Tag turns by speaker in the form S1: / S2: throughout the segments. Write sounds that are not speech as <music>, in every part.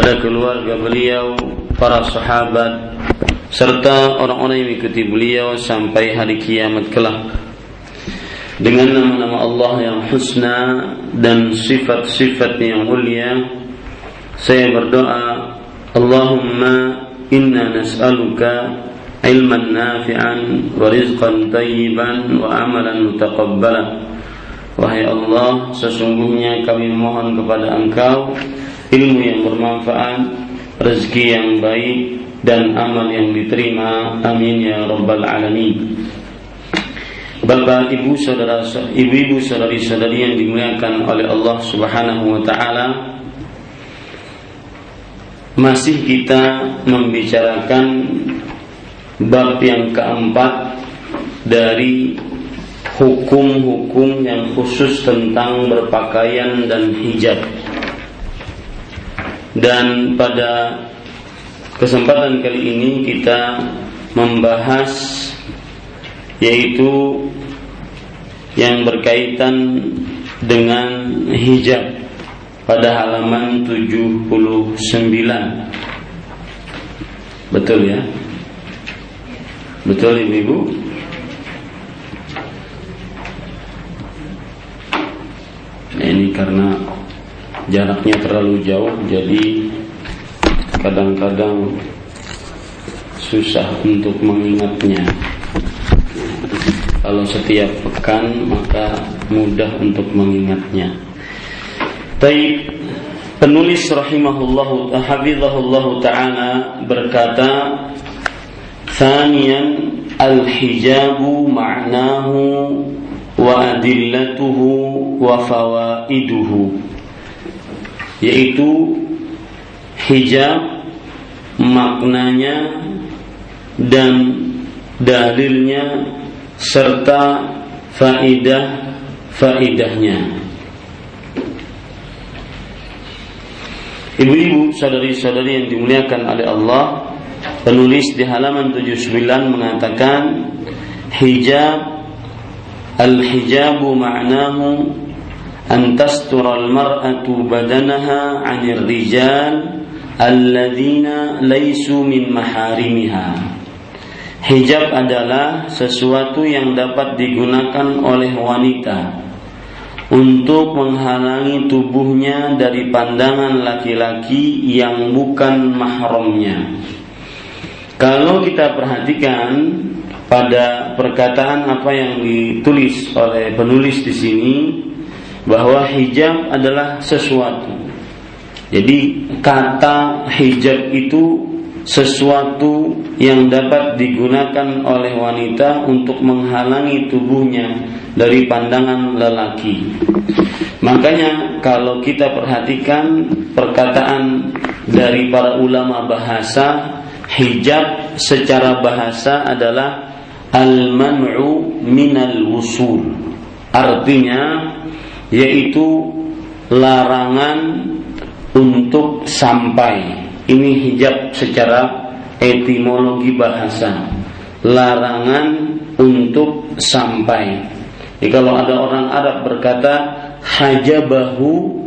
S1: pada keluarga beliau, para sahabat, serta orang-orang yang mengikuti beliau sampai hari kiamat kelak. Dengan nama-nama Allah yang husna dan sifat-sifat yang mulia, saya berdoa, Allahumma inna nas'aluka ilman nafi'an wa rizqan tayyiban wa amalan mutaqabbalan Wahai Allah, sesungguhnya kami mohon kepada Engkau ilmu yang bermanfaat, rezeki yang baik, dan amal yang diterima. Amin ya rabbal alamin. Bapak, ibu, saudara, ibu-ibu, saudari-saudari yang dimuliakan oleh Allah Subhanahu wa taala, masih kita membicarakan bab yang keempat dari hukum-hukum yang khusus tentang berpakaian dan hijab. Dan pada kesempatan kali ini kita membahas yaitu yang berkaitan dengan hijab pada halaman 79. Betul ya? Betul ibu-ibu? Nah, ini karena jaraknya terlalu jauh jadi kadang-kadang susah untuk mengingatnya. Kalau setiap pekan maka mudah untuk mengingatnya. Tapi penulis rahimahullahu hafizahullahu taala berkata Thaniyan al-hijabu ma'nahu wa adillatuhu wa fawaiduhu yaitu hijab maknanya dan dalilnya serta faidah faidahnya. Ibu-ibu, saudari-saudari yang dimuliakan oleh Allah, Penulis di halaman 79 mengatakan hijab al-hijabu ma'nahu tastura al-mar'atu badanaha 'anil rijal alladzina laisu min maharimiha. Hijab adalah sesuatu yang dapat digunakan oleh wanita untuk menghalangi tubuhnya dari pandangan laki-laki yang bukan mahramnya. Kalau kita perhatikan pada perkataan apa yang ditulis oleh penulis di sini bahwa hijab adalah sesuatu. Jadi kata hijab itu sesuatu yang dapat digunakan oleh wanita untuk menghalangi tubuhnya dari pandangan lelaki. Makanya kalau kita perhatikan perkataan dari para ulama bahasa hijab secara bahasa adalah al-man'u minal wusul. Artinya yaitu larangan untuk sampai. Ini hijab secara etimologi bahasa. Larangan untuk sampai. Jadi kalau ada orang Arab berkata hajabahu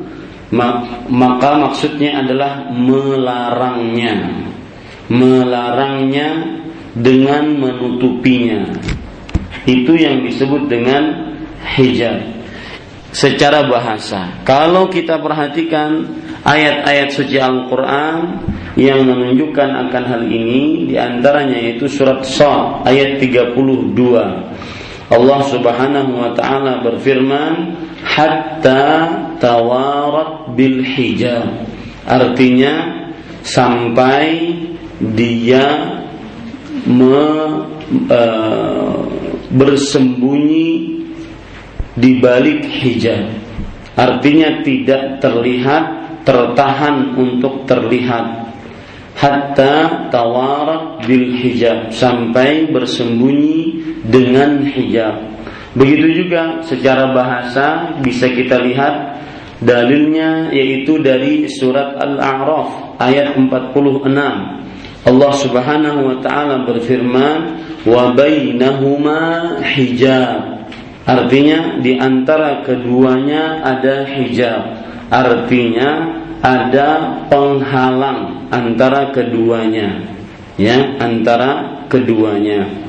S1: maka maksudnya adalah melarangnya melarangnya dengan menutupinya. Itu yang disebut dengan hijab. Secara bahasa, kalau kita perhatikan ayat-ayat suci Al-Quran yang menunjukkan akan hal ini, di antaranya yaitu surat Sa ayat 32. Allah Subhanahu wa taala berfirman, "Hatta tawarat bil hijab." Artinya sampai dia me, e, bersembunyi di balik hijab. Artinya tidak terlihat, tertahan untuk terlihat. Hatta tawarat bil hijab sampai bersembunyi dengan hijab. Begitu juga secara bahasa bisa kita lihat dalilnya yaitu dari surat Al-A'raf ayat 46 Allah Subhanahu wa taala berfirman wa bainahuma hijab. Artinya di antara keduanya ada hijab. Artinya ada penghalang antara keduanya. Ya antara keduanya.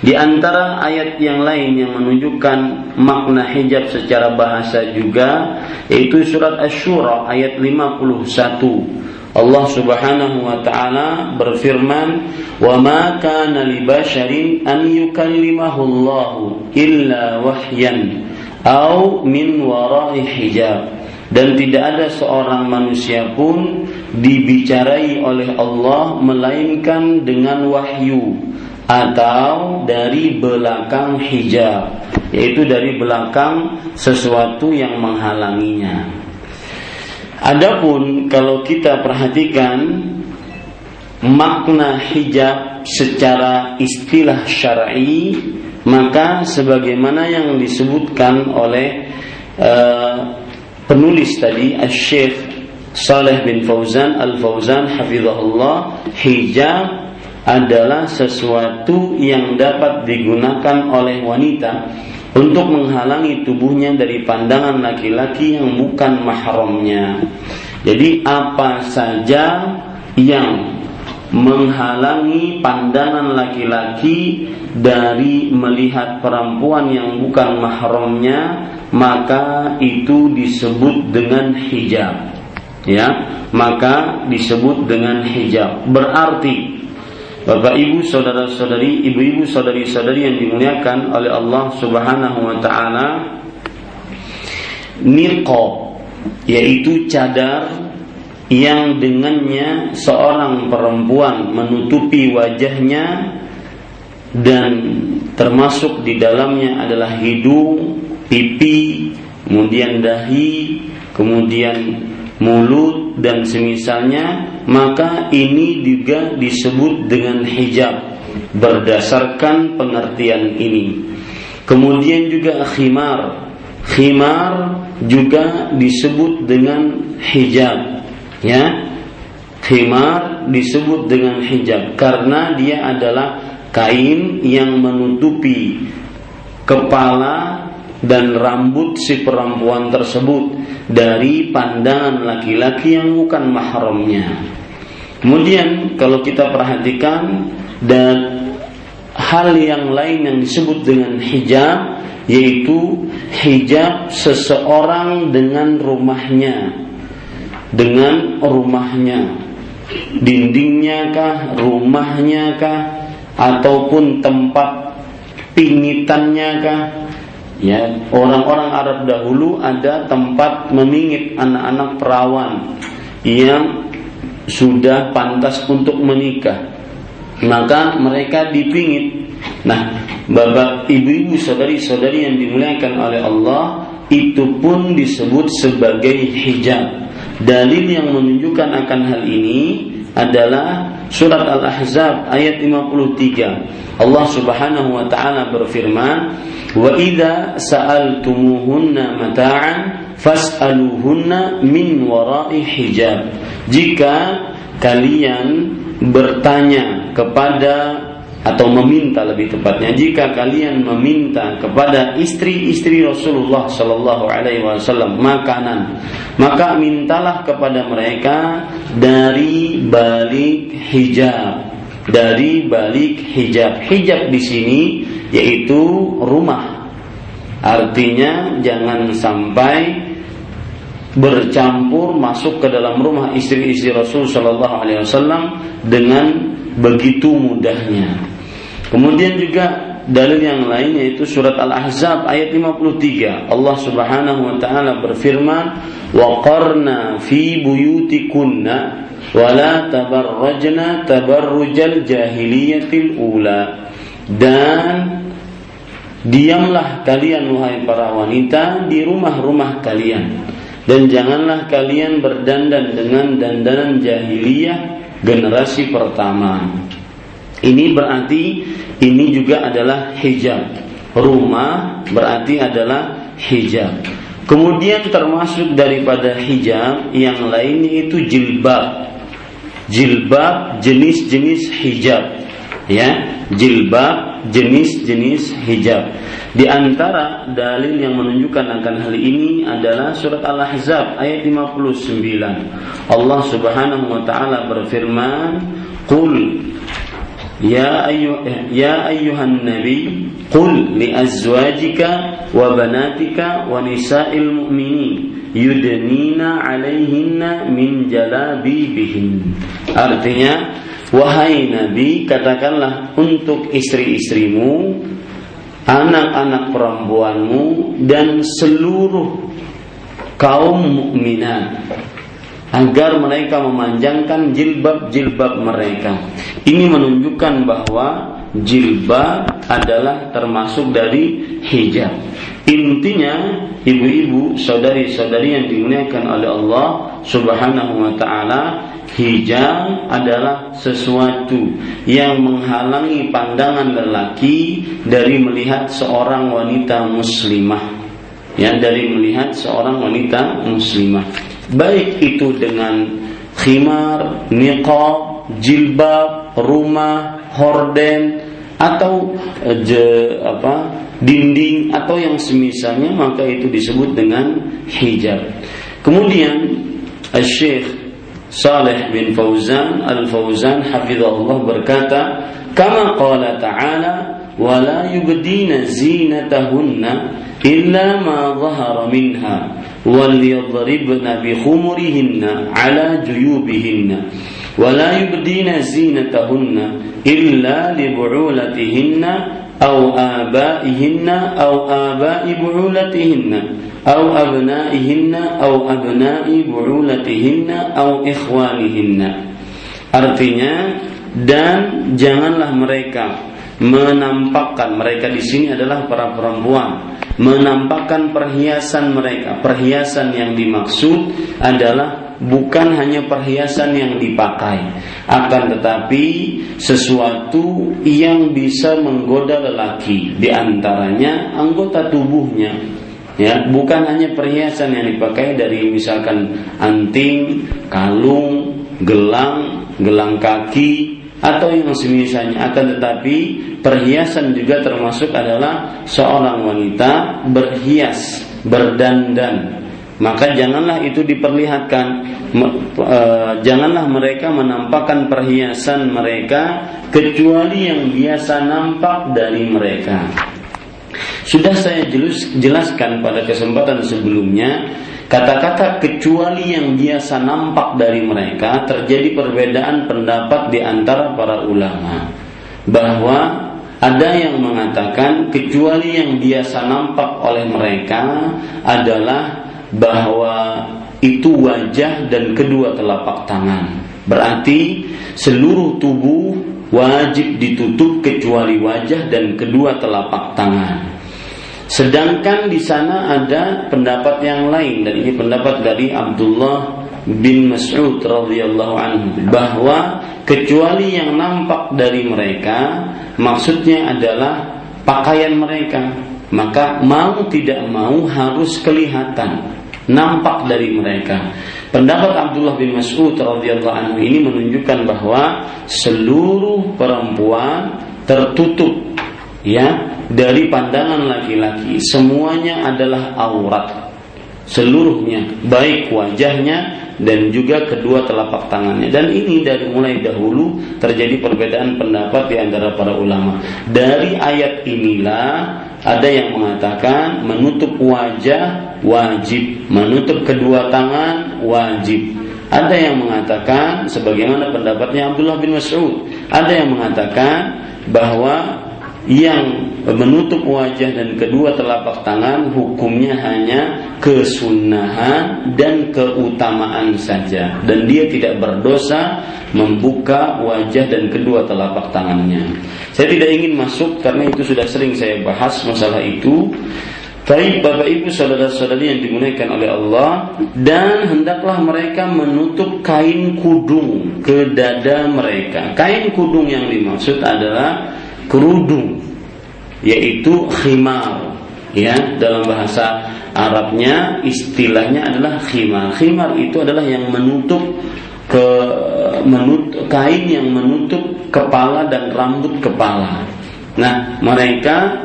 S1: Di antara ayat yang lain yang menunjukkan makna hijab secara bahasa juga yaitu surat Asy-Syura ayat 51 Allah Subhanahu wa taala berfirman wa ma kana li basharin an yukallimahu Allah illa wahyan au min wara'i hijab dan tidak ada seorang manusia pun dibicarai oleh Allah melainkan dengan wahyu atau dari belakang hijab yaitu dari belakang sesuatu yang menghalanginya. Adapun kalau kita perhatikan makna hijab secara istilah syar'i maka sebagaimana yang disebutkan oleh uh, penulis tadi Syekh Saleh bin Fauzan Al-Fauzan hafizahullah hijab adalah sesuatu yang dapat digunakan oleh wanita untuk menghalangi tubuhnya dari pandangan laki-laki yang bukan mahramnya. Jadi apa saja yang menghalangi pandangan laki-laki dari melihat perempuan yang bukan mahramnya maka itu disebut dengan hijab ya maka disebut dengan hijab berarti Bapak Ibu saudara-saudari ibu-ibu saudari-saudari yang dimuliakan oleh Allah Subhanahu wa taala. Niqab yaitu cadar yang dengannya seorang perempuan menutupi wajahnya dan termasuk di dalamnya adalah hidung, pipi, kemudian dahi, kemudian mulut dan semisalnya, maka ini juga disebut dengan hijab berdasarkan pengertian ini. Kemudian juga khimar. Khimar juga disebut dengan hijab ya khimar disebut dengan hijab karena dia adalah kain yang menutupi kepala dan rambut si perempuan tersebut dari pandangan laki-laki yang bukan mahramnya. Kemudian kalau kita perhatikan dan hal yang lain yang disebut dengan hijab yaitu hijab seseorang dengan rumahnya dengan rumahnya dindingnya kah rumahnya kah ataupun tempat pingitannya kah ya orang-orang Arab dahulu ada tempat memingit anak-anak perawan yang sudah pantas untuk menikah. Maka mereka dipingit. Nah bapak ibu-ibu saudari-saudari yang dimuliakan oleh Allah itu pun disebut sebagai hijab. Dalil yang menunjukkan akan hal ini adalah surat Al-Ahzab ayat 53. Allah Subhanahu wa taala berfirman, "Wa idza sa'altumuhunna mata'an fas'aluhunna min wara'i hijab." Jika kalian bertanya kepada atau meminta lebih tepatnya jika kalian meminta kepada istri-istri Rasulullah Shallallahu Alaihi Wasallam makanan maka mintalah kepada mereka dari balik hijab dari balik hijab. Hijab di sini yaitu rumah. Artinya jangan sampai bercampur masuk ke dalam rumah istri-istri Rasul Shallallahu Alaihi Wasallam dengan begitu mudahnya. Kemudian juga dalil yang lain yaitu surat Al-Ahzab ayat 53. Allah Subhanahu wa taala berfirman, "Wa qarna fi buyutikunna wa la tabarrajna tabarrujal jahiliyatil ula." Dan diamlah kalian wahai para wanita di rumah-rumah kalian dan janganlah kalian berdandan dengan dandanan jahiliyah generasi pertama. Ini berarti ini juga adalah hijab. Rumah berarti adalah hijab. Kemudian termasuk daripada hijab yang lainnya itu jilbab. Jilbab jenis-jenis hijab. Ya, jilbab jenis-jenis hijab. Di antara dalil yang menunjukkan akan hal ini adalah surat Al-Ahzab ayat 59. Allah Subhanahu wa taala berfirman, "Qul Ayyuhan nabi qul li azwajika wa banatika wa nisa'il mu'minin yudnina 'alaihinna min jalabibihin. Artinya Wahai Nabi, katakanlah untuk istri-istrimu, anak-anak perempuanmu dan seluruh kaum mukminat agar mereka memanjangkan jilbab-jilbab mereka. Ini menunjukkan bahwa jilbab adalah termasuk dari hijab. Intinya, ibu-ibu, saudari-saudari yang dimuliakan oleh Allah Subhanahu wa taala, hijab adalah sesuatu yang menghalangi pandangan lelaki dari melihat seorang wanita muslimah. Ya, dari melihat seorang wanita muslimah. Baik itu dengan khimar, niqab, jilbab, rumah, horden atau eh, je, apa dinding atau yang semisalnya maka itu disebut dengan hijab. Kemudian Syekh Saleh bin Fauzan Al-Fauzan hafizahullah berkata, "Kama qala ta'ala la yubdina zinatahunna illa ma dhahara minha wal yadribna bi khumurihinna ala juyubihinna." ولا يبدين زينتهن إلا لبعولتهن أو آبائهن أو آباء بعولتهن أو أبنائهن أو أبناء بعولتهن أو إخوانهن Artinya dan janganlah mereka menampakkan mereka di sini adalah para perempuan. Menampakkan perhiasan mereka. Perhiasan yang dimaksud adalah bukan hanya perhiasan yang dipakai, akan tetapi sesuatu yang bisa menggoda lelaki, di antaranya anggota tubuhnya. Ya, bukan hanya perhiasan yang dipakai dari misalkan anting, kalung, gelang, gelang kaki atau yang semisalnya. Akan tetapi perhiasan juga termasuk adalah seorang wanita berhias, berdandan. Maka janganlah itu diperlihatkan. E, janganlah mereka menampakkan perhiasan mereka kecuali yang biasa nampak dari mereka sudah saya jelaskan pada kesempatan sebelumnya kata-kata kecuali yang biasa nampak dari mereka terjadi perbedaan pendapat di antara para ulama bahwa ada yang mengatakan kecuali yang biasa nampak oleh mereka adalah bahwa itu wajah dan kedua telapak tangan. Berarti seluruh tubuh wajib ditutup kecuali wajah dan kedua telapak tangan. Sedangkan di sana ada pendapat yang lain dan ini pendapat dari Abdullah bin Mas'ud radhiyallahu anhu bahwa kecuali yang nampak dari mereka maksudnya adalah pakaian mereka maka mau tidak mau harus kelihatan nampak dari mereka. Pendapat Abdullah bin Mas'ud radhiyallahu anhu ini menunjukkan bahwa seluruh perempuan tertutup ya dari pandangan laki-laki. Semuanya adalah aurat seluruhnya baik wajahnya dan juga kedua telapak tangannya dan ini dari mulai dahulu terjadi perbedaan pendapat di antara para ulama dari ayat inilah ada yang mengatakan menutup wajah wajib, menutup kedua tangan wajib. Ada yang mengatakan sebagaimana pendapatnya Abdullah bin Mas'ud. Ada yang mengatakan bahwa yang menutup wajah dan kedua telapak tangan hukumnya hanya kesunahan dan keutamaan saja dan dia tidak berdosa membuka wajah dan kedua telapak tangannya. Saya tidak ingin masuk karena itu sudah sering saya bahas masalah itu. Tapi Bapak Ibu saudara-saudari yang dimuliakan oleh Allah dan hendaklah mereka menutup kain kudung ke dada mereka. Kain kudung yang dimaksud adalah kerudung yaitu khimar. Ya dalam bahasa Arabnya istilahnya adalah khimar. Khimar itu adalah yang menutup ke menutup kain yang menutup kepala dan rambut kepala. Nah, mereka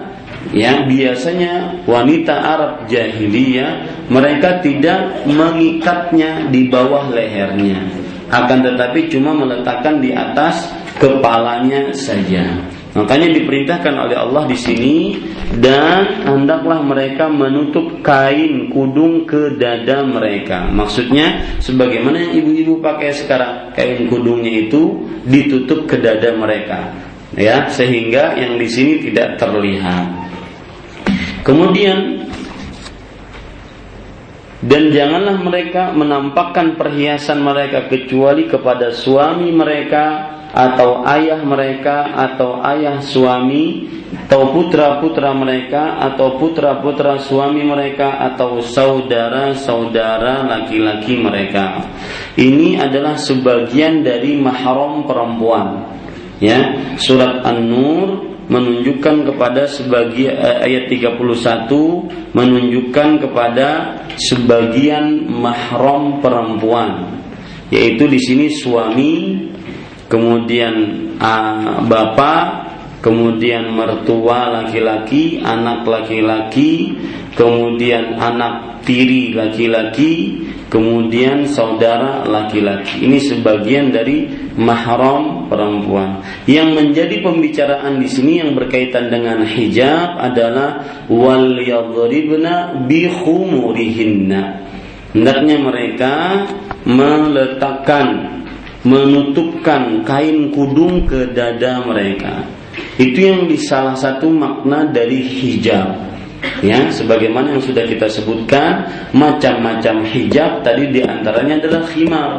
S1: ya biasanya wanita Arab jahiliyah mereka tidak mengikatnya di bawah lehernya. Akan tetapi cuma meletakkan di atas kepalanya saja makanya diperintahkan oleh Allah di sini dan hendaklah mereka menutup kain kudung ke dada mereka maksudnya sebagaimana yang ibu-ibu pakai sekarang kain kudungnya itu ditutup ke dada mereka ya sehingga yang di sini tidak terlihat. Kemudian dan janganlah mereka menampakkan perhiasan mereka kecuali kepada suami mereka atau ayah mereka atau ayah suami atau putra-putra mereka atau putra-putra suami mereka atau saudara-saudara laki-laki mereka. Ini adalah sebagian dari mahram perempuan ya surat An-Nur menunjukkan kepada sebagian eh, ayat 31 menunjukkan kepada sebagian mahram perempuan yaitu di sini suami kemudian uh, bapak kemudian mertua laki-laki anak laki-laki kemudian anak tiri laki-laki kemudian saudara laki-laki. Ini sebagian dari mahram perempuan. Yang menjadi pembicaraan di sini yang berkaitan dengan hijab adalah wal yadribna bi khumurihinna. Hendaknya mereka meletakkan menutupkan kain kudung ke dada mereka. Itu yang di salah satu makna dari hijab. Ya sebagaimana yang sudah kita sebutkan macam-macam hijab tadi di antaranya adalah khimar.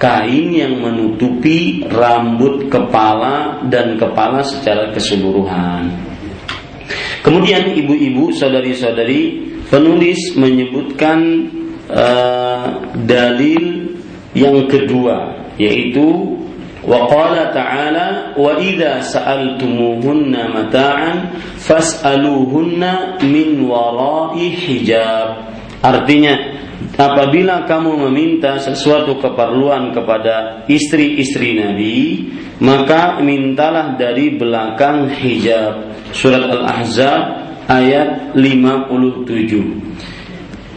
S1: Kain yang menutupi rambut kepala dan kepala secara keseluruhan. Kemudian ibu-ibu saudari-saudari penulis menyebutkan uh, dalil yang kedua yaitu waqala ta'ala wa idza sa'altumuhunna mata'an fas'aluhunna min wara'i hijab artinya apabila kamu meminta sesuatu keperluan kepada istri-istri Nabi, maka mintalah dari belakang hijab. Surat Al-Ahzab ayat 57.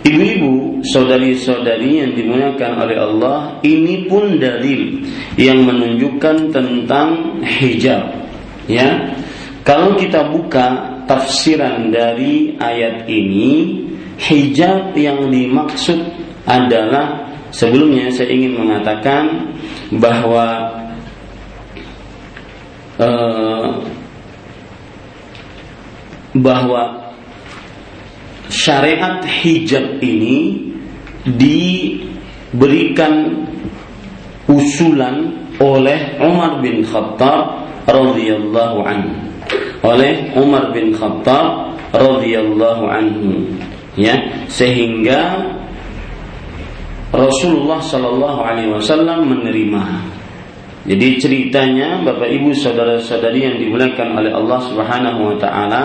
S1: Ibu-ibu, saudari-saudari yang dimuliakan oleh Allah, ini pun dalil yang menunjukkan tentang hijab. Ya. Kalau kita buka tafsiran dari ayat ini, hijab yang dimaksud adalah sebelumnya saya ingin mengatakan bahwa uh, bahwa syariat hijab ini diberikan usulan oleh Umar bin Khattab radhiyallahu anhu oleh Umar bin Khattab radhiyallahu anhu ya sehingga Rasulullah Shallallahu Alaihi Wasallam menerima. Jadi ceritanya Bapak Ibu saudara-saudari yang dimuliakan oleh Allah Subhanahu Wa Taala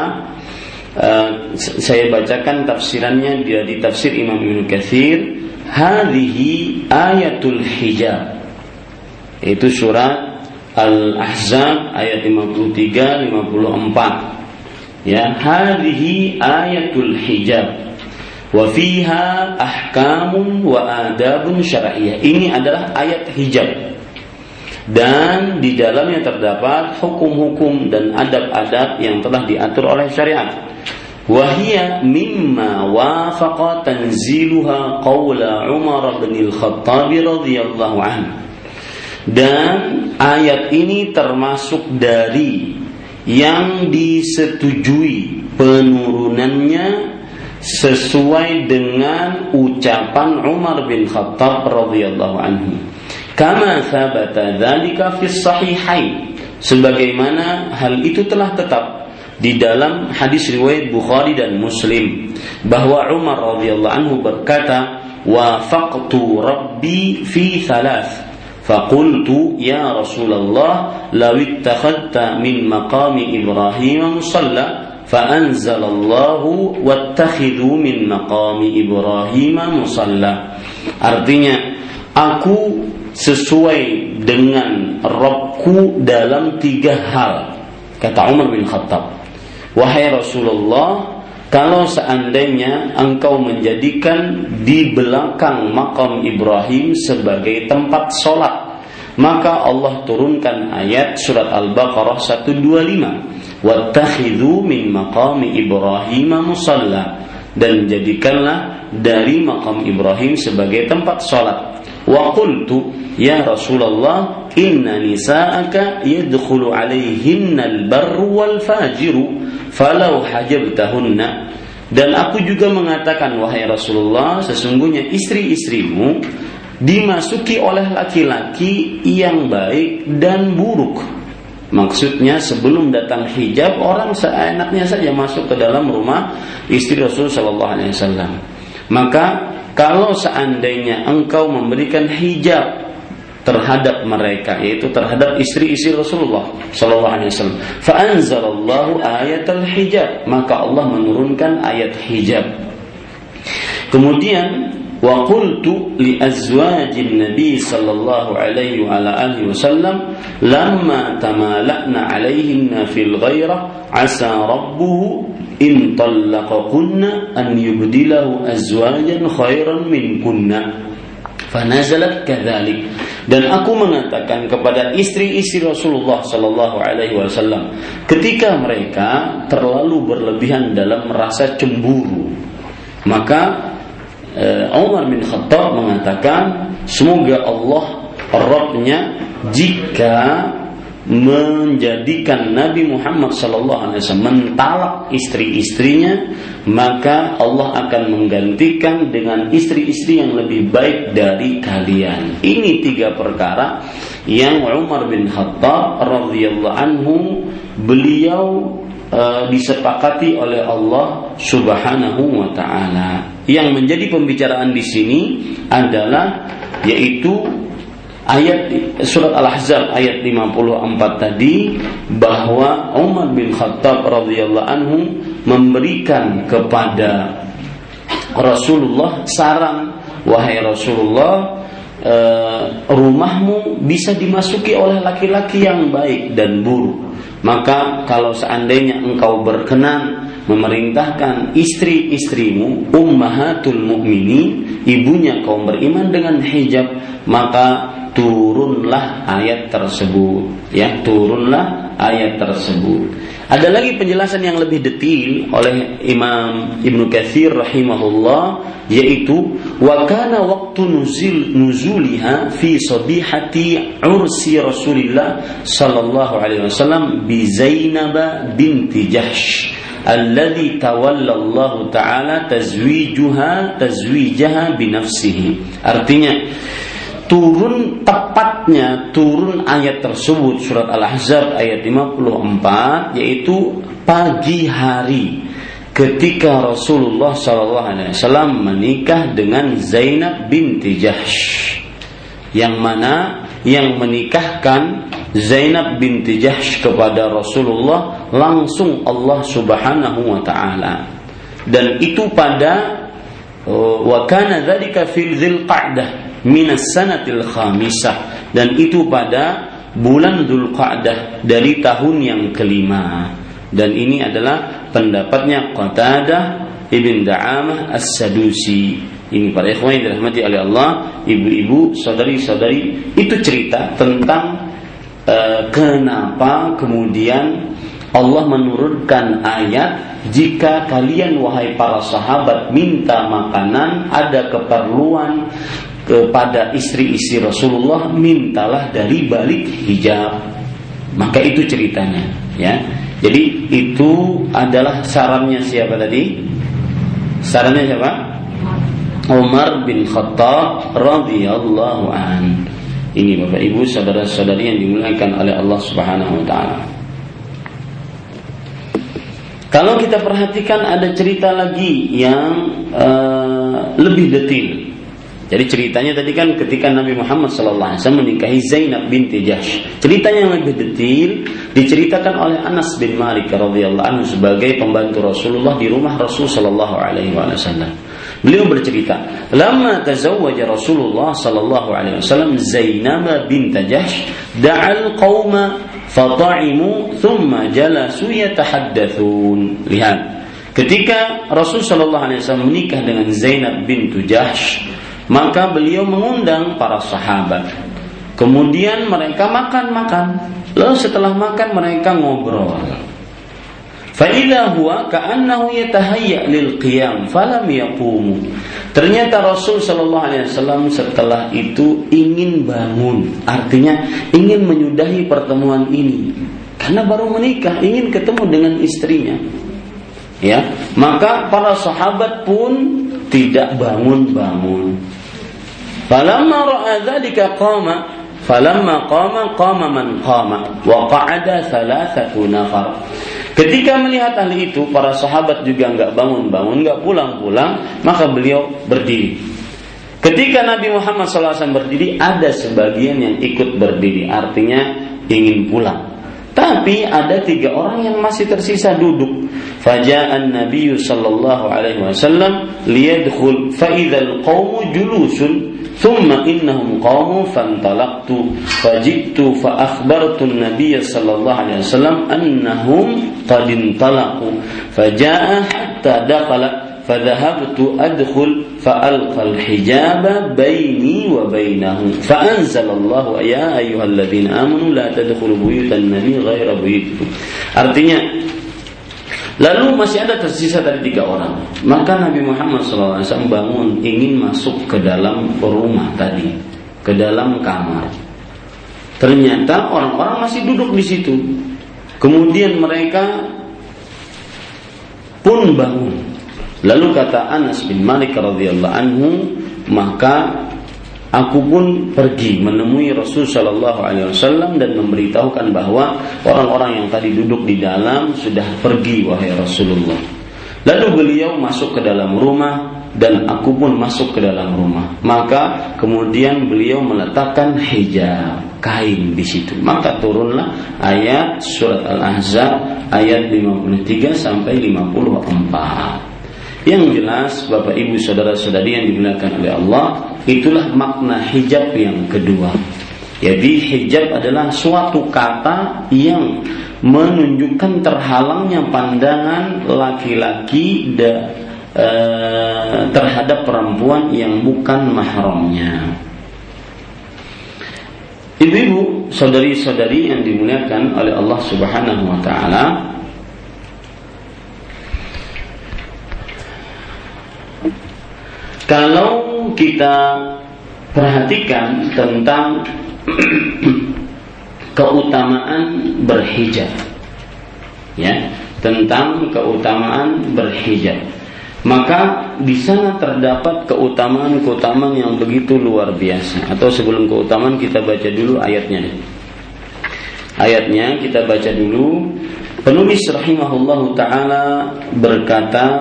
S1: Uh, saya bacakan tafsirannya dia di tafsir Imam Ibnu Katsir. Hadhihi ayatul hijab. Itu surat Al-Ahzab ayat 53 54 ya hadhihi ayatul hijab. Wa fiha ahkamun wa adabun syar'iyyah. Ini adalah ayat hijab dan di dalamnya terdapat hukum-hukum dan adab-adab yang telah diatur oleh syariat. Wahia mimma wafaqa tanziluha qawla Umar bin Al-Khattab radhiyallahu anhu. Dan ayat ini termasuk dari yang disetujui penurunannya sesuai dengan ucapan Umar bin Khattab radhiyallahu anhu Kama thabata dzalika fi sahihain. Sebagaimana hal itu telah tetap di dalam hadis riwayat Bukhari dan Muslim bahwa Umar radhiyallahu anhu berkata wafaqtu rabbi fi thalath فقلت يا رسول الله لو اتخذت من مقام إبراهيم مصلى فأنزل الله واتخذوا من مقام إبراهيم مصلى artinya aku sesuai dengan Robku dalam tiga hal Kata Umar bin Khattab, "Wahai Rasulullah, kalau seandainya engkau menjadikan di belakang makam Ibrahim sebagai tempat sholat, maka Allah turunkan ayat surat Al-Baqarah 125, "Wattakhidhu min maqami Ibrahim musalla." Dan jadikanlah dari makam Ibrahim sebagai tempat sholat. Wa qultu ya Rasulullah inna nisa'aka yadkhulu alaihinna al-barru wal fajiru dan aku juga mengatakan wahai Rasulullah sesungguhnya istri-istrimu dimasuki oleh laki-laki yang baik dan buruk Maksudnya sebelum datang hijab orang seenaknya saja masuk ke dalam rumah istri Rasul Shallallahu Alaihi Wasallam. Maka kalau seandainya engkau memberikan hijab terhadap mereka yaitu terhadap istri-istri Rasulullah sallallahu alaihi wasallam. Fa anzalallahu ayatal hijab, maka Allah menurunkan ayat hijab. Kemudian wa qultu li azwajin nabi sallallahu alaihi wa ala alihi wasallam lamma tamala'na alaihinna fil ghairah asa rabbuhu in talaqakunna an yubdilahu azwajan khairan minkunna Fanazalat kadzalik. Dan aku mengatakan kepada istri-istri Rasulullah Sallallahu Alaihi Wasallam, ketika mereka terlalu berlebihan dalam merasa cemburu, maka uh, Umar bin Khattab mengatakan, semoga Allah Rabbnya jika menjadikan Nabi Muhammad SAW mentalak istri-istrinya maka Allah akan menggantikan dengan istri-istri yang lebih baik dari kalian. Ini tiga perkara yang Umar bin Khattab radhiyallahu anhu beliau uh, disepakati oleh Allah Subhanahu wa taala. Yang menjadi pembicaraan di sini adalah yaitu ayat surat Al-Ahzab ayat 54 tadi bahwa Umar bin Khattab radhiyallahu anhu memberikan kepada Rasulullah saran wahai Rasulullah eh, rumahmu bisa dimasuki oleh laki-laki yang baik dan buruk. Maka kalau seandainya engkau berkenan memerintahkan istri-istrimu ummahatul mukminin ibunya kaum beriman dengan hijab maka turunlah ayat tersebut ya turunlah ayat tersebut. Ada lagi penjelasan yang lebih detail oleh Imam Ibnu Katsir rahimahullah yaitu wa kana waktu nuzul nuzuliha fi sabihati ursi Rasulillah sallallahu alaihi wasallam bi Zainab binti Jahsh alladhi tawalla Allah taala tazwijuha tazwijaha bi nafsihi artinya turun tepatnya turun ayat tersebut surat Al-Ahzab ayat 54 yaitu pagi hari ketika Rasulullah SAW menikah dengan Zainab binti Jahsh. Yang mana yang menikahkan Zainab binti Jahsh kepada Rasulullah langsung Allah Subhanahu wa taala. Dan itu pada uh, wa kana dzalika fil dzilqa'dah minas sanatil khamisah. Dan itu pada bulan Dzulqa'dah dari tahun yang kelima. Dan ini adalah pendapatnya Qatadah Ibn Da'amah As-Sadusi. Ini para ikhwan yang dirahmati oleh Allah ibu-ibu saudari-saudari itu cerita tentang uh, kenapa kemudian Allah menurunkan ayat jika kalian wahai para sahabat minta makanan ada keperluan kepada istri-istri Rasulullah mintalah dari balik hijab. Maka itu ceritanya ya. Jadi itu adalah sarannya siapa tadi? Sarannya siapa? Umar bin Khattab radhiyallahu an. Ini Bapak Ibu saudara-saudari yang dimuliakan oleh Allah Subhanahu wa taala. Kalau kita perhatikan ada cerita lagi yang uh, lebih detail jadi ceritanya tadi kan ketika Nabi Muhammad SAW menikahi Zainab binti Jahsh. Ceritanya yang lebih detail diceritakan oleh Anas bin Malik radhiyallahu anhu sebagai pembantu Rasulullah di rumah Rasul Shallallahu alaihi wasallam. Beliau bercerita, "Lama tazawwaja Rasulullah sallallahu alaihi wasallam Zainab bint Jahsh, da'al qauma fata'imu thumma jalasu yatahaddatsun lihat ketika Rasul Shallallahu alaihi wasallam menikah dengan Zainab bintu Jahsh maka beliau mengundang para sahabat. Kemudian mereka makan-makan. Lalu setelah makan mereka ngobrol. Ka'annahu yatahayya lil qiyam falam. Ternyata Rasul Shallallahu Alaihi Wasallam setelah itu ingin bangun, artinya ingin menyudahi pertemuan ini karena baru menikah ingin ketemu dengan istrinya. Ya, maka para sahabat pun tidak bangun-bangun. Falamma ra'a dzalika qama Falamma qama qama man qama wa qa'ada thalathatu nafar. Ketika melihat hal itu, para sahabat juga nggak bangun-bangun, nggak pulang-pulang, maka beliau berdiri. Ketika Nabi Muhammad SAW berdiri, ada sebagian yang ikut berdiri, artinya ingin pulang. Tapi ada tiga orang yang masih tersisa duduk. Faja'an Nabi sallallahu alaihi wasallam liyadkhul fa idzal qaumu julusun thumma innahum qaumu fantalaqtu fajitu fa akhbartu an-nabiy sallallahu alaihi wasallam annahum qad intalaqu faja'a hatta dakhala فذهبت أدخل fa'alqa الحجاب بيني وبينه فأنزل الله يا أيها الذين آمنوا لا تدخلوا بيوت النبي غير بيوتكم artinya Lalu masih ada tersisa dari tiga orang. Maka Nabi Muhammad SAW bangun ingin masuk ke dalam rumah tadi, ke dalam kamar. Ternyata orang-orang masih duduk di situ. Kemudian mereka pun bangun. Lalu kata Anas bin Malik radhiyallahu anhu, maka Aku pun pergi menemui Rasul Shallallahu Alaihi Wasallam dan memberitahukan bahwa orang-orang yang tadi duduk di dalam sudah pergi wahai Rasulullah. Lalu beliau masuk ke dalam rumah dan aku pun masuk ke dalam rumah. Maka kemudian beliau meletakkan hijab kain di situ. Maka turunlah ayat surat Al-Ahzab ayat 53 sampai 54. Yang jelas Bapak Ibu saudara-saudari yang dimuliakan oleh Allah, itulah makna hijab yang kedua. Jadi hijab adalah suatu kata yang menunjukkan terhalangnya pandangan laki-laki e, terhadap perempuan yang bukan mahramnya. Ibu-ibu, saudari-saudari yang dimuliakan oleh Allah Subhanahu wa taala, Kalau kita perhatikan tentang <clears throat> keutamaan berhijab, ya, tentang keutamaan berhijab, maka di sana terdapat keutamaan-keutamaan yang begitu luar biasa. Atau sebelum keutamaan kita baca dulu ayatnya. Ayatnya kita baca dulu. Penulis rahimahullahu taala berkata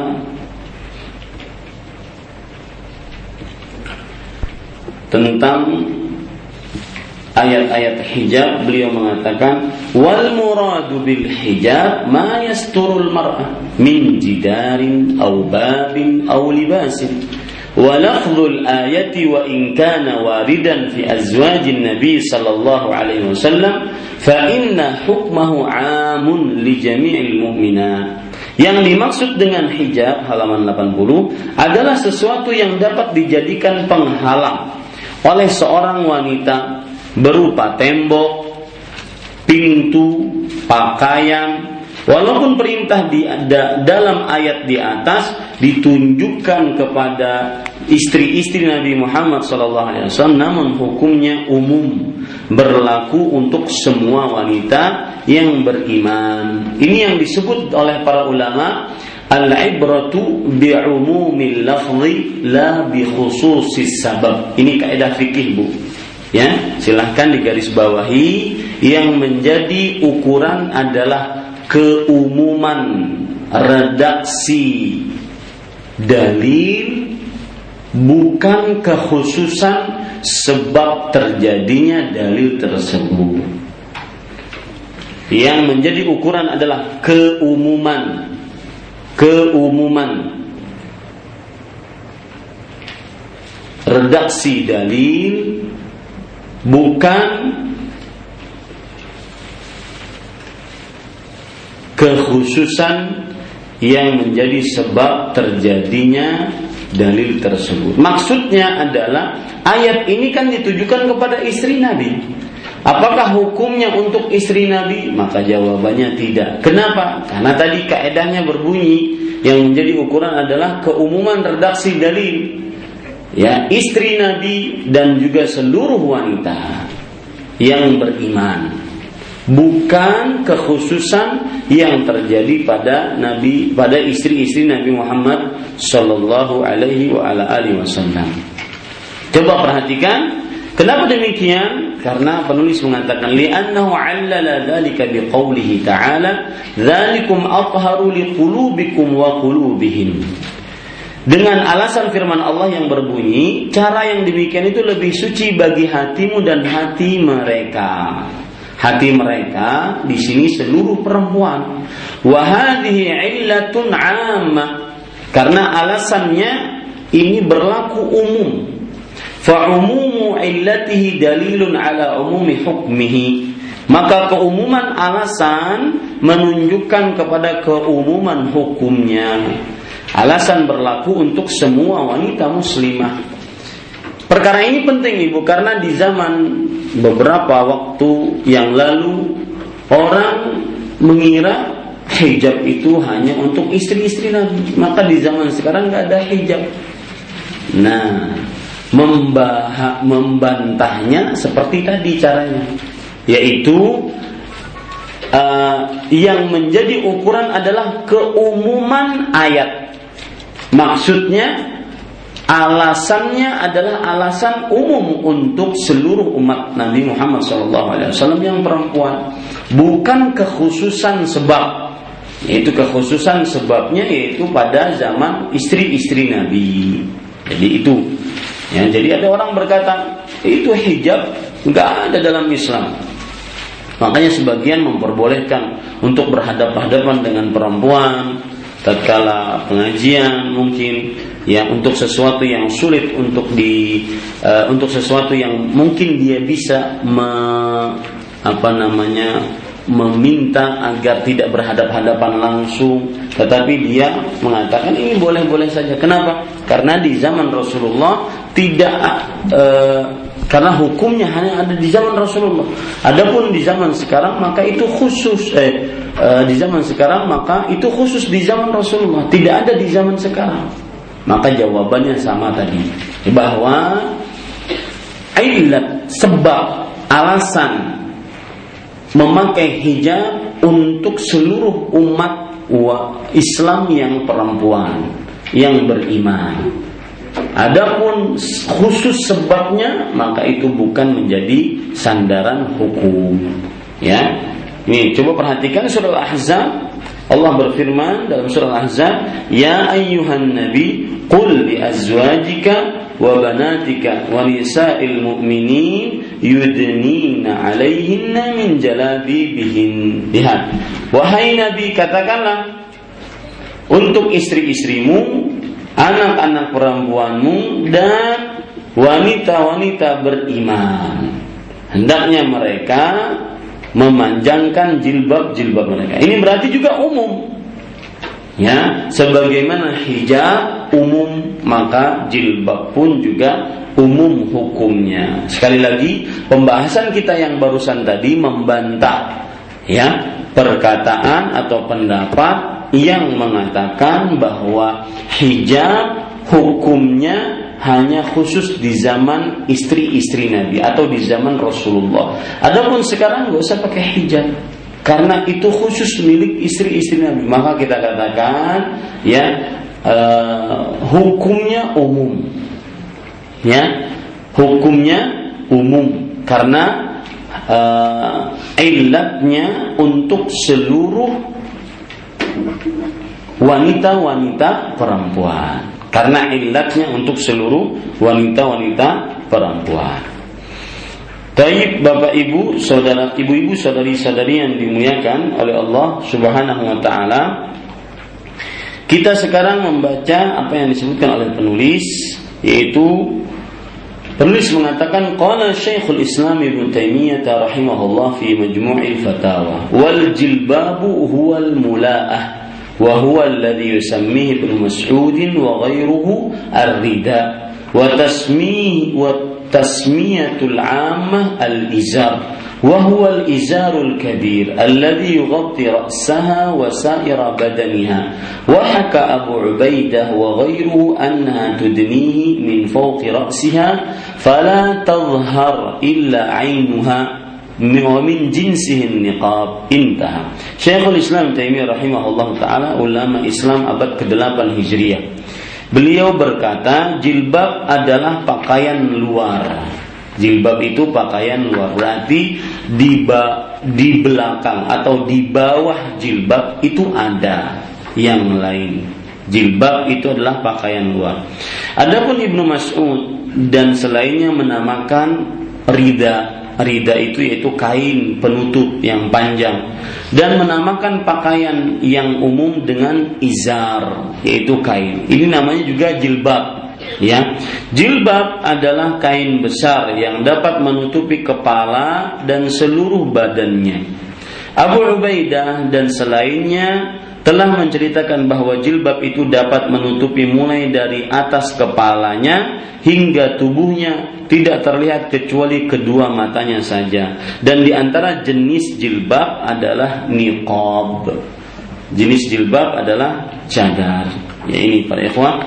S1: tentang ayat-ayat hijab beliau mengatakan wal muradu bil hijab ma yasturul mar'ah min jidarin aw babin aw libasin ولفظ الآية وإن كان واردا في أزواج النبي صلى الله عليه وسلم فإن حكمه عام لجميع المؤمنات Yang dimaksud dengan hijab halaman 80 adalah sesuatu yang dapat dijadikan penghalang oleh seorang wanita berupa tembok, pintu, pakaian. Walaupun perintah di da, dalam ayat di atas ditunjukkan kepada istri-istri Nabi Muhammad SAW, namun hukumnya umum berlaku untuk semua wanita yang beriman. Ini yang disebut oleh para ulama Al-ibratu bi'umumil lafzi la khususis sabab. Ini kaidah fikih, Bu. Ya, silahkan digaris bawahi yang menjadi ukuran adalah keumuman redaksi dalil bukan kekhususan sebab terjadinya dalil tersebut. Yang menjadi ukuran adalah keumuman keumuman redaksi dalil bukan kekhususan yang menjadi sebab terjadinya dalil tersebut. Maksudnya adalah ayat ini kan ditujukan kepada istri Nabi. Apakah hukumnya untuk istri Nabi? Maka jawabannya tidak. Kenapa? Karena tadi kaedahnya berbunyi yang menjadi ukuran adalah keumuman redaksi dalil. Ya, istri Nabi dan juga seluruh wanita yang beriman bukan kekhususan yang terjadi pada nabi pada istri-istri Nabi Muhammad sallallahu alaihi wasallam. Coba perhatikan kenapa demikian? Karena penulis mengatakan li'annahu 'allala dzalika biqaulihi ta'ala dzalikum atharu liqulubikum wa qulubihim. Dengan alasan firman Allah yang berbunyi, cara yang demikian itu lebih suci bagi hatimu dan hati mereka hati mereka di sini seluruh perempuan. Wahadihi illatun amma karena alasannya ini berlaku umum. Fa'umumu illatihi dalilun ala umumi hukmihi. Maka keumuman alasan menunjukkan kepada keumuman hukumnya. Alasan berlaku untuk semua wanita muslimah. Perkara ini penting Ibu karena di zaman beberapa waktu yang lalu orang mengira hijab itu hanya untuk istri-istri Nabi. Maka di zaman sekarang nggak ada hijab. Nah, membah membantahnya seperti tadi caranya, yaitu uh, yang menjadi ukuran adalah keumuman ayat. Maksudnya alasannya adalah alasan umum untuk seluruh umat Nabi Muhammad SAW yang perempuan, bukan kekhususan sebab. Yaitu kekhususan sebabnya yaitu pada zaman istri-istri Nabi. Jadi itu. Ya, jadi ada orang berkata itu hijab nggak ada dalam Islam. Makanya sebagian memperbolehkan untuk berhadapan-hadapan dengan perempuan tatkala pengajian mungkin ya untuk sesuatu yang sulit untuk di uh, untuk sesuatu yang mungkin dia bisa me, apa namanya meminta agar tidak berhadap-hadapan langsung tetapi dia mengatakan ini boleh-boleh saja kenapa karena di zaman Rasulullah tidak uh, karena hukumnya hanya ada di zaman Rasulullah. Adapun di zaman sekarang maka itu khusus eh, eh di zaman sekarang maka itu khusus di zaman Rasulullah, tidak ada di zaman sekarang. Maka jawabannya sama tadi bahwa ilat sebab alasan memakai hijab untuk seluruh umat Islam yang perempuan yang beriman. Adapun khusus sebabnya maka itu bukan menjadi sandaran hukum. Ya. Ini coba perhatikan surah Al-Ahzab Allah berfirman dalam surah Al-Ahzab, "Ya ayyuhan nabi, qul li azwajika wa banatika wa nisa'il mu'minin yudnina 'alaihinna min jalabibihin." Lihat. Wahai nabi, katakanlah untuk istri-istrimu, anak-anak perempuanmu dan wanita-wanita beriman. Hendaknya mereka memanjangkan jilbab-jilbab mereka. Ini berarti juga umum. Ya, sebagaimana hijab umum, maka jilbab pun juga umum hukumnya. Sekali lagi, pembahasan kita yang barusan tadi membantah ya perkataan atau pendapat yang mengatakan bahwa hijab hukumnya hanya khusus di zaman istri-istri Nabi atau di zaman Rasulullah. Adapun sekarang nggak usah pakai hijab karena itu khusus milik istri-istri Nabi. Maka kita katakan ya uh, hukumnya umum. Ya, hukumnya umum karena uh, untuk seluruh wanita-wanita perempuan karena ilatnya untuk seluruh wanita-wanita perempuan. Taib Bapak Ibu, saudara ibu-ibu saudari-saudari yang dimuliakan oleh Allah Subhanahu wa taala. Kita sekarang membaca apa yang disebutkan oleh penulis yaitu Penulis mengatakan qala Syekhul Islam Ibnu Taimiyah rahimahullah fi Majmu'il Fatawa wal jilbabu huwal mula'ah wa huwa alladhi yusammihi Ibnu Mas'ud wa ghayruhu ar-rida wa tasmih wa tasmiyatul 'ammah al-izar وهو الإزار الكبير الذي يغطي رأسها وسائر بدنها. وحكى أبو عبيدة وغيره أنها تدنيه من فوق رأسها فلا تظهر إلا عينها ومن جنسه النقاب. انتهى. شيخ الإسلام تيمية رحمه الله تعالى ulama Islam abad ke-8 Hijriah Beliau berkata jilbab adalah pakaian luar Jilbab itu pakaian luar berarti di ba, di belakang atau di bawah jilbab itu ada yang lain. Jilbab itu adalah pakaian luar. Adapun Ibnu Mas'ud dan selainnya menamakan rida rida itu yaitu kain penutup yang panjang. Dan menamakan pakaian yang umum dengan izar yaitu kain. Ini namanya juga jilbab ya. Jilbab adalah kain besar yang dapat menutupi kepala dan seluruh badannya. Abu Ubaidah dan selainnya telah menceritakan bahwa jilbab itu dapat menutupi mulai dari atas kepalanya hingga tubuhnya tidak terlihat kecuali kedua matanya saja. Dan di antara jenis jilbab adalah niqab. Jenis jilbab adalah cadar. Ya ini para ikhwan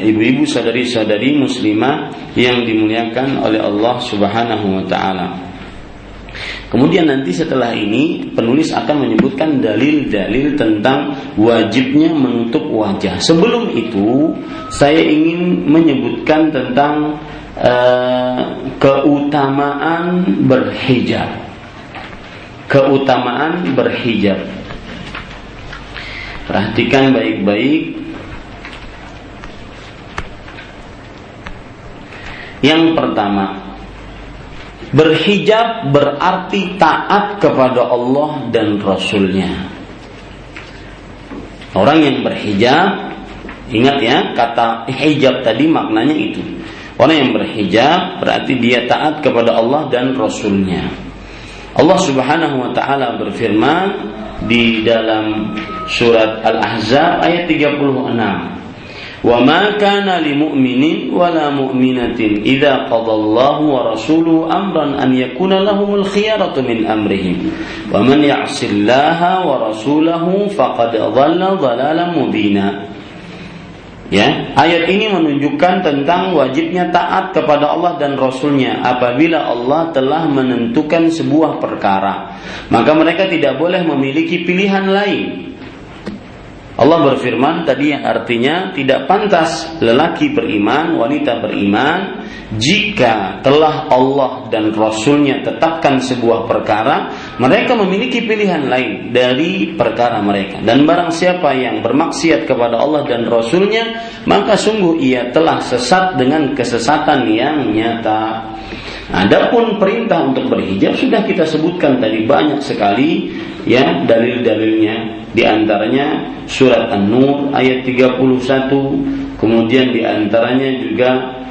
S1: ibu-ibu sadari-sadari muslimah yang dimuliakan oleh Allah Subhanahu wa taala. Kemudian nanti setelah ini penulis akan menyebutkan dalil-dalil tentang wajibnya menutup wajah. Sebelum itu saya ingin menyebutkan tentang uh, keutamaan berhijab. Keutamaan berhijab. Perhatikan baik-baik Yang pertama, berhijab berarti taat kepada Allah dan Rasulnya. Orang yang berhijab, ingat ya, kata hijab tadi maknanya itu. Orang yang berhijab berarti dia taat kepada Allah dan Rasulnya. Allah Subhanahu wa taala berfirman di dalam surat Al-Ahzab ayat 36. Ya, ayat ini menunjukkan tentang wajibnya taat kepada Allah dan Rasulnya apabila Allah telah menentukan sebuah perkara. Maka mereka tidak boleh memiliki pilihan lain. Allah berfirman tadi yang artinya tidak pantas lelaki beriman, wanita beriman jika telah Allah dan Rasulnya tetapkan sebuah perkara, mereka memiliki pilihan lain dari perkara mereka. Dan barang siapa yang bermaksiat kepada Allah dan Rasulnya, maka sungguh ia telah sesat dengan kesesatan yang nyata. Adapun perintah untuk berhijab sudah kita sebutkan tadi banyak sekali ya dalil-dalilnya di antaranya surat An-Nur ayat 31 kemudian di antaranya juga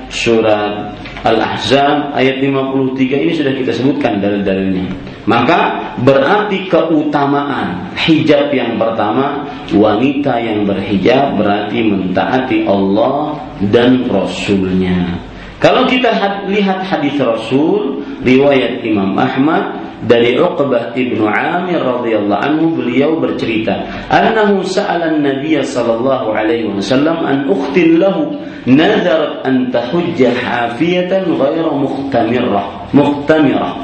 S1: surat Al-Ahzab ayat 53 ini sudah kita sebutkan dalil-dalilnya. Maka berarti keutamaan hijab yang pertama wanita yang berhijab berarti mentaati Allah dan Rasulnya. Kalau kita lihat hadis Rasul riwayat Imam Ahmad dari Uqbah ibnu Amir radhiyallahu anhu beliau bercerita annahu sa'ala an-nabiy sallallahu alaihi wasallam an ukhtin lahu nadarat an tahujja hafiyatan ghayra muhtamirah muhtamirah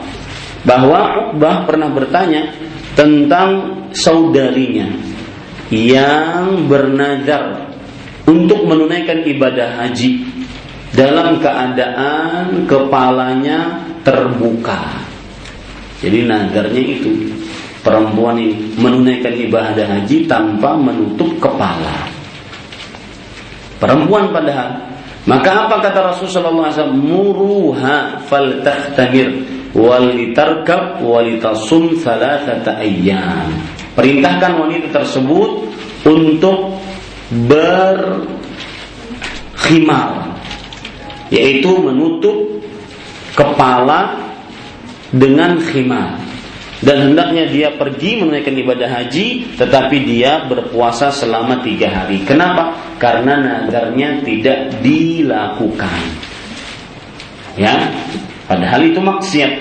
S1: bahwa Uqbah pernah bertanya tentang saudarinya yang bernazar untuk menunaikan ibadah haji dalam keadaan kepalanya terbuka. Jadi nagarnya itu perempuan ini menunaikan ibadah haji tanpa menutup kepala. Perempuan padahal. Maka apa kata Rasulullah SAW? Muruha fal tahtamir walitarkab walitasum thalathata ayyam. Perintahkan wanita tersebut untuk berkhimar yaitu menutup kepala dengan khimar. Dan hendaknya dia pergi menunaikan ibadah haji tetapi dia berpuasa selama tiga hari. Kenapa? Karena nazarnya tidak dilakukan. Ya padahal itu maksiat.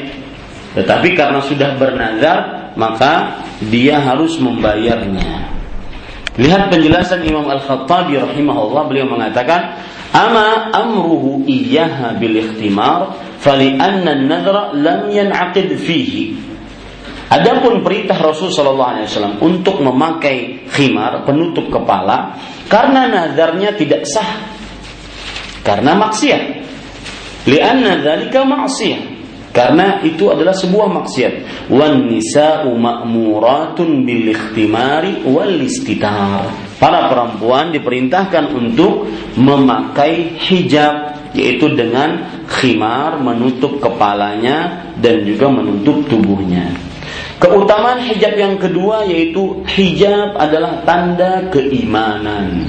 S1: Tetapi karena sudah bernazar maka dia harus membayarnya. Lihat penjelasan Imam Al-Khattabi rahimahullah. Beliau mengatakan ama amruhu iyyaha bil ikhtimar anna an-nadra lam yan'aqid fihi Adapun perintah Rasul Shallallahu Alaihi Wasallam untuk memakai khimar penutup kepala karena nazarnya tidak sah karena maksiat. Lianna dzalika maksiat. Karena itu adalah sebuah maksiat. Wan nisa'u ma'muratun bil ikhtimari wal istitar. Para perempuan diperintahkan untuk memakai hijab yaitu dengan khimar menutup kepalanya dan juga menutup tubuhnya. Keutamaan hijab yang kedua yaitu hijab adalah tanda keimanan.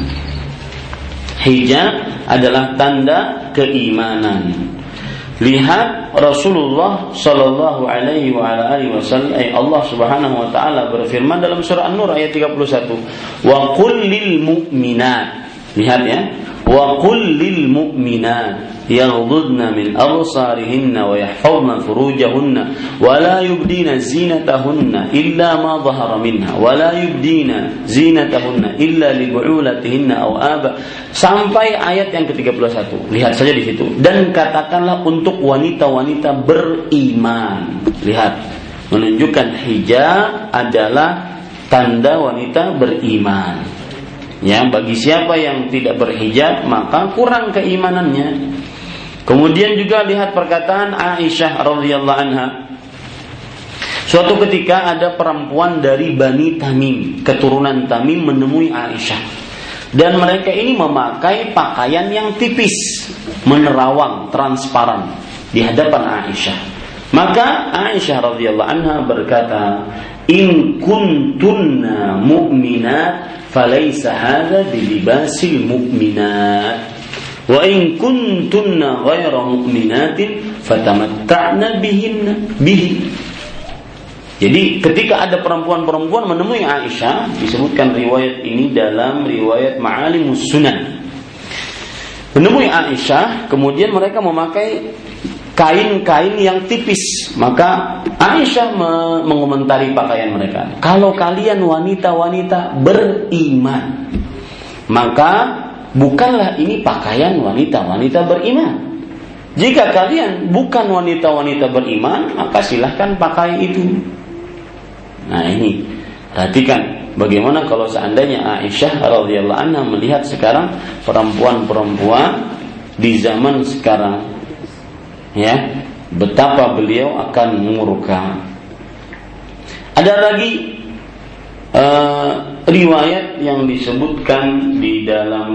S1: Hijab adalah tanda keimanan. Lihat Rasulullah Shallallahu Alaihi Wasallam, eh, Allah Subhanahu Wa Taala berfirman dalam surah An-Nur ayat 31, Wa kullil mu'minat. Lihat ya, Wa kullil mu'minat يغضضن من أبصارهن ويحفظن فروجهن ولا يبدين زينتهن إلا ما ظهر منها ولا يبدين زينتهن إلا لبعولتهن أو آبا sampai ayat yang ke-31 lihat saja di situ dan katakanlah untuk wanita-wanita beriman lihat menunjukkan hijab adalah tanda wanita beriman ya bagi siapa yang tidak berhijab maka kurang keimanannya Kemudian juga lihat perkataan Aisyah radhiyallahu anha. Suatu ketika ada perempuan dari Bani Tamim, keturunan Tamim menemui Aisyah. Dan mereka ini memakai pakaian yang tipis, menerawang, transparan di hadapan Aisyah. Maka Aisyah radhiyallahu anha berkata, "In kuntunna mu'minat hadha bilibasil mu'minat." Wa in kuntunna ghaira mu'minatin fatamatta'na bihinna bihi. Jadi ketika ada perempuan-perempuan menemui Aisyah, disebutkan riwayat ini dalam riwayat Ma'alimus Sunan. Menemui Aisyah, kemudian mereka memakai kain-kain yang tipis. Maka Aisyah mengomentari pakaian mereka. Kalau kalian wanita-wanita beriman, maka bukanlah ini pakaian wanita-wanita beriman. Jika kalian bukan wanita-wanita beriman, maka silahkan pakai itu. Nah ini, perhatikan bagaimana kalau seandainya Aisyah radhiyallahu anha melihat sekarang perempuan-perempuan di zaman sekarang, ya betapa beliau akan murka. Ada lagi uh, riwayat yang disebutkan di dalam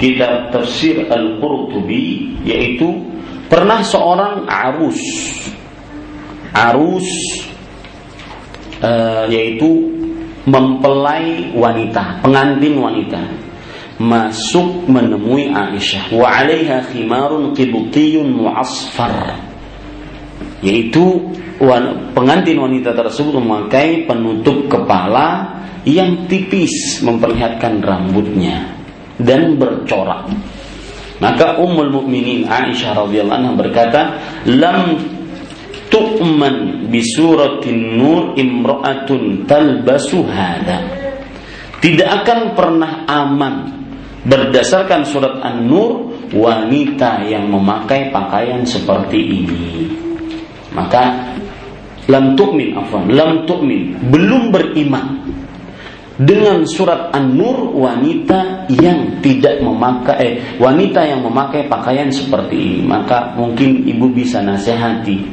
S1: kitab tafsir Al-Qurtubi yaitu pernah seorang arus arus uh, yaitu mempelai wanita, pengantin wanita masuk menemui Aisyah wa 'alaiha khimarun qibtiyun mu'asfar yaitu pengantin wanita tersebut memakai penutup kepala yang tipis memperlihatkan rambutnya dan bercorak. Maka Ummul Mukminin Aisyah radhiyallahu anha berkata, "Lam tu'man bi suratin nur imra'atun talbasu hada." Tidak akan pernah aman berdasarkan surat An-Nur wanita yang memakai pakaian seperti ini. Maka lam tu'min afwan, lam tu'min, belum beriman dengan surat An-Nur wanita yang tidak memakai eh, wanita yang memakai pakaian seperti ini maka mungkin ibu bisa nasihati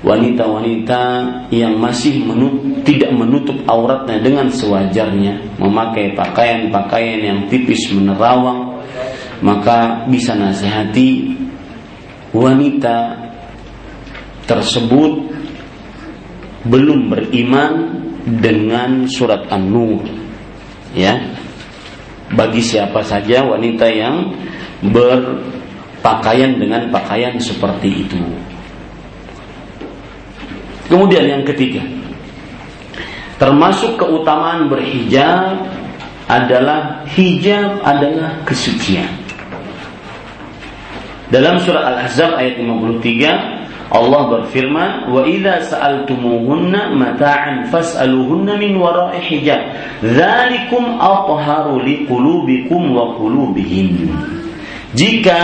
S1: wanita-wanita yang masih menut, tidak menutup auratnya dengan sewajarnya memakai pakaian-pakaian yang tipis menerawang maka bisa nasihati wanita tersebut belum beriman dengan surat An-Nur ya bagi siapa saja wanita yang ber pakaian dengan pakaian seperti itu. Kemudian yang ketiga, termasuk keutamaan berhijab adalah hijab adalah kesucian. Dalam surah Al-Ahzab ayat 53 Allah berfirman, "Wa idza sa'altumuhunna mata'an fas'aluhunna min wara'i hijab. Dzalikum atharu liqulubikum wa qulubihim." Jika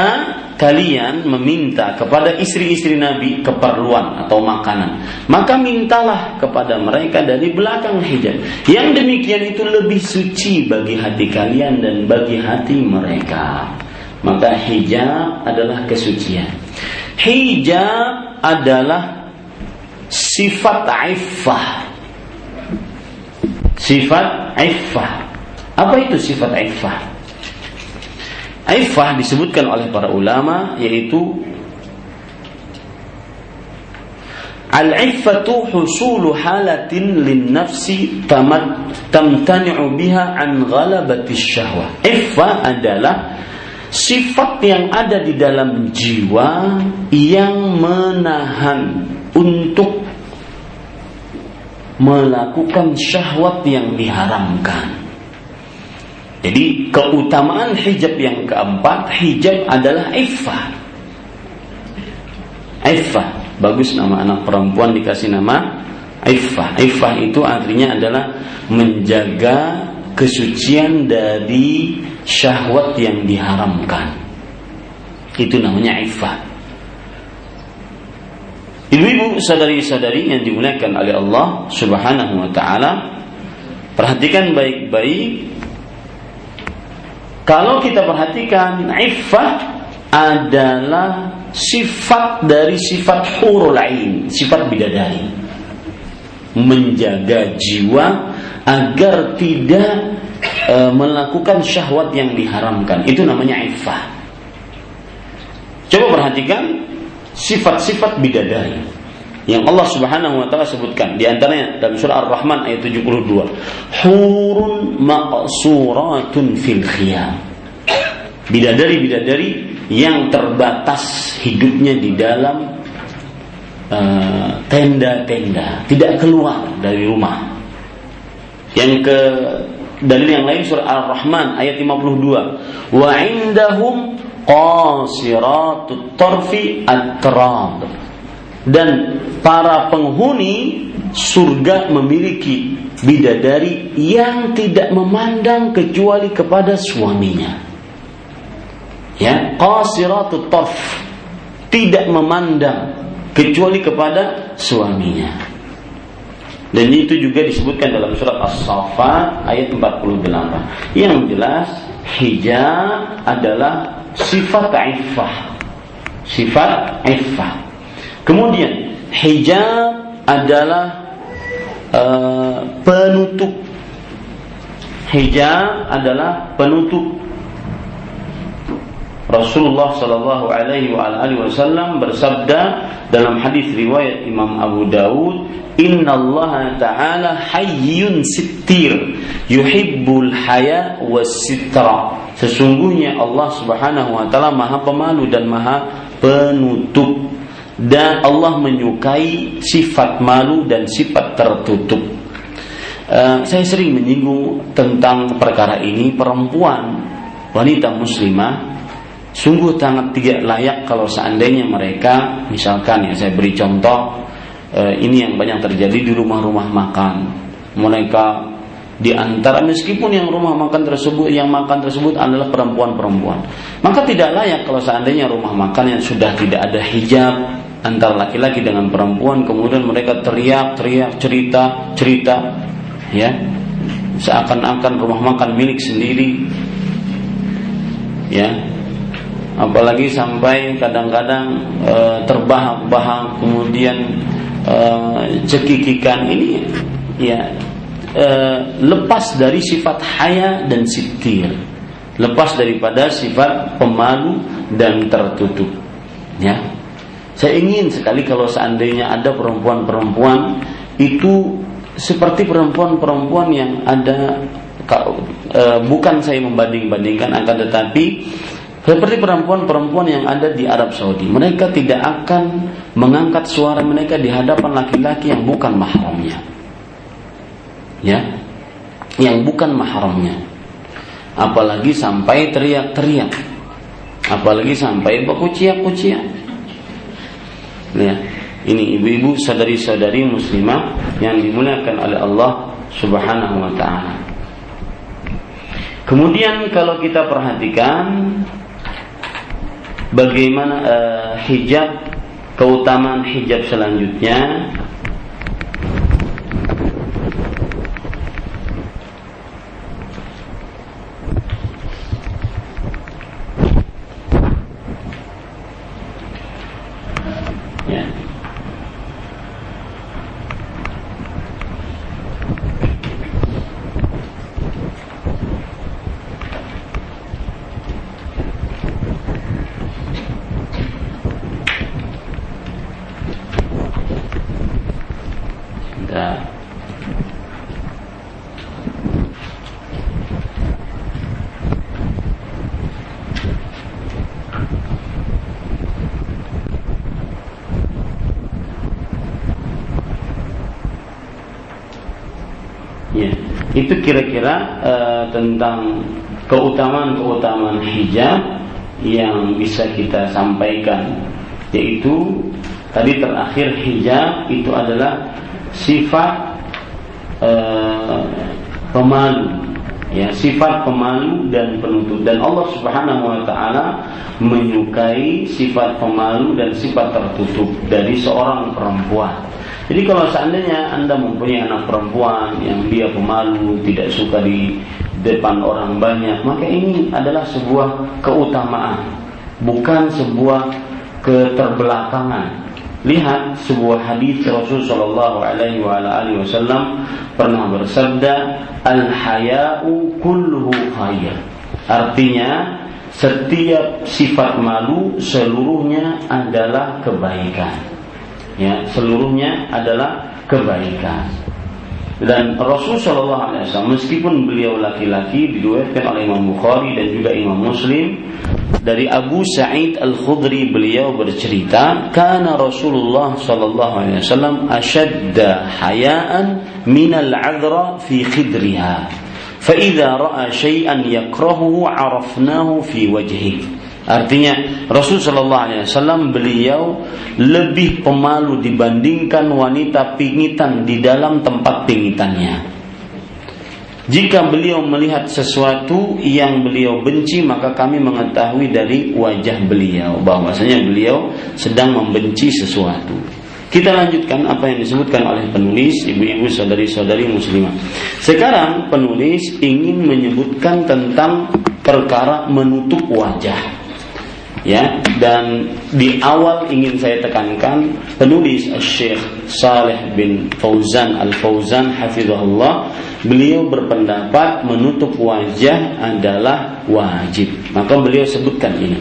S1: kalian meminta kepada istri-istri Nabi keperluan atau makanan, maka mintalah kepada mereka dari belakang hijab. Yang demikian itu lebih suci bagi hati kalian dan bagi hati mereka. Maka hijab adalah kesucian. Hijab adalah sifat iffah. Sifat iffah. Apa itu sifat iffah? Aifah disebutkan oleh para ulama yaitu Al-iffatu husulu halatin lin nafsi tamat tamtani'u biha an ghalabati syahwah. Iffah adalah sifat yang ada di dalam jiwa yang menahan untuk melakukan syahwat yang diharamkan. Jadi keutamaan hijab yang keempat, hijab adalah iffah. Iffah, bagus nama anak perempuan dikasih nama iffah. Iffah itu artinya adalah menjaga kesucian dari syahwat yang diharamkan. Itu namanya iffah. Ibu-ibu sadari-sadari yang dimuliakan oleh Allah Subhanahu wa taala, perhatikan baik-baik kalau kita perhatikan iffah adalah sifat dari sifat hurul ain, sifat bidadari. Menjaga jiwa agar tidak e, melakukan syahwat yang diharamkan. Itu namanya iffah. Coba perhatikan sifat-sifat bidadari yang Allah Subhanahu wa taala sebutkan di antaranya dalam surah Ar-Rahman ayat 72 hurun maqsuratun fil khiyam bidadari-bidadari yang terbatas hidupnya di dalam eh, tenda-tenda, tidak keluar dari rumah. Yang ke dalil yang lain surah Ar-Rahman ayat 52. Wa indahum qasiratut tarfi at-trab dan para penghuni surga memiliki bidadari yang tidak memandang kecuali kepada suaminya. Ya, qasiratut tarf tidak memandang kecuali kepada suaminya. Dan itu juga disebutkan dalam surat As-Saffat ayat 48. Yang jelas hijab adalah sifat iffah. Sifat iffah Kemudian hijab adalah uh, penutup. Hijab adalah penutup. Rasulullah Shallallahu Alaihi Wasallam bersabda dalam hadis riwayat Imam Abu Dawud, Inna Allah Taala Hayyun Sittir, yuhibbul haya was sitra. Sesungguhnya Allah Subhanahu Wa Taala Maha Pemalu dan Maha Penutup dan Allah menyukai sifat malu dan sifat tertutup. Uh, saya sering menyinggung tentang perkara ini. Perempuan wanita muslimah sungguh sangat tidak layak kalau seandainya mereka misalkan ya saya beri contoh uh, ini yang banyak terjadi di rumah-rumah makan. Mereka di antara meskipun yang rumah makan tersebut yang makan tersebut adalah perempuan-perempuan. Maka tidak layak kalau seandainya rumah makan yang sudah tidak ada hijab antara laki-laki dengan perempuan kemudian mereka teriak-teriak cerita-cerita ya. Seakan-akan rumah makan milik sendiri ya. Apalagi sampai kadang-kadang e, terbahak-bahak kemudian e, cekikikan ini ya e, lepas dari sifat haya dan sitir. Lepas daripada sifat pemalu dan tertutup ya saya ingin sekali kalau seandainya ada perempuan-perempuan itu seperti perempuan-perempuan yang ada e, bukan saya membanding-bandingkan akan tetapi Seperti perempuan-perempuan yang ada di Arab Saudi, mereka tidak akan mengangkat suara mereka di hadapan laki-laki yang bukan mahramnya. Ya. Yang bukan mahramnya. Apalagi sampai teriak-teriak. Apalagi sampai berkuciak-kuciak. Ya. Ini ibu-ibu sadari-sadari muslimah yang dimuliakan oleh Allah Subhanahu wa taala. Kemudian kalau kita perhatikan bagaimana uh, hijab keutamaan hijab selanjutnya Itu kira-kira uh, tentang keutamaan-keutamaan hijab yang bisa kita sampaikan. Yaitu tadi terakhir hijab itu adalah sifat uh, pemalu. Ya sifat pemalu dan penutup dan Allah Subhanahu wa taala menyukai sifat pemalu dan sifat tertutup dari seorang perempuan jadi kalau seandainya Anda mempunyai anak perempuan yang dia pemalu, tidak suka di depan orang banyak, maka ini adalah sebuah keutamaan, bukan sebuah keterbelakangan. Lihat sebuah hadis Rasul Shallallahu Alaihi Wasallam pernah bersabda, al hayau kulluhu khair. Artinya setiap sifat malu seluruhnya adalah kebaikan ya seluruhnya adalah kebaikan dan Rasul Shallallahu Alaihi Wasallam meskipun beliau laki-laki diriwayatkan oleh Imam Bukhari dan juga Imam Muslim dari Abu Sa'id Al Khudri beliau bercerita karena Rasulullah Shallallahu Alaihi Wasallam ashadda hayaan min al adra fi khidriha فإذا رأى شيئا يكرهه عرفناه في وجهه Artinya Rasul Shallallahu Alaihi Wasallam beliau lebih pemalu dibandingkan wanita pingitan di dalam tempat pingitannya. Jika beliau melihat sesuatu yang beliau benci maka kami mengetahui dari wajah beliau bahwasanya beliau sedang membenci sesuatu. Kita lanjutkan apa yang disebutkan oleh penulis ibu-ibu saudari-saudari muslimah. Sekarang penulis ingin menyebutkan tentang perkara menutup wajah ya dan di awal ingin saya tekankan penulis Syekh Saleh bin Fauzan Al Fauzan hafizahullah beliau berpendapat menutup wajah adalah wajib. Maka beliau sebutkan ini.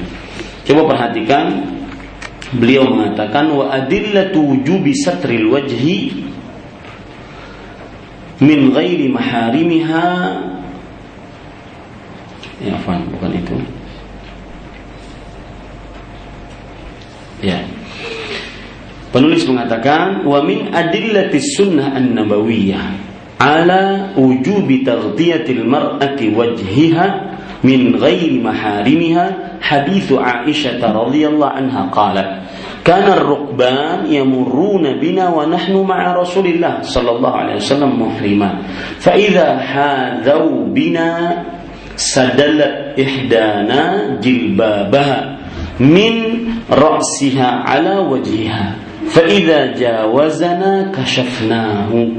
S1: Coba perhatikan beliau mengatakan wa adillatu wujubi satril wajhi min ghairi maharimiha. Ya bukan itu Ya. Penulis mengatakan wa min adillati sunnah an-nabawiyah ala wujubi taghdiyatil mar'ati wajhiha min ghairi maharimiha hadithu Aisyah radhiyallahu anha qalat kana ar-rukban yamurruna bina wa nahnu ma'a Rasulillah sallallahu alaihi wasallam muhriman fa idza hadau bina sadalat ihdana jilbabaha min ala wajhiha. Fa idza jawazana kashafnahu.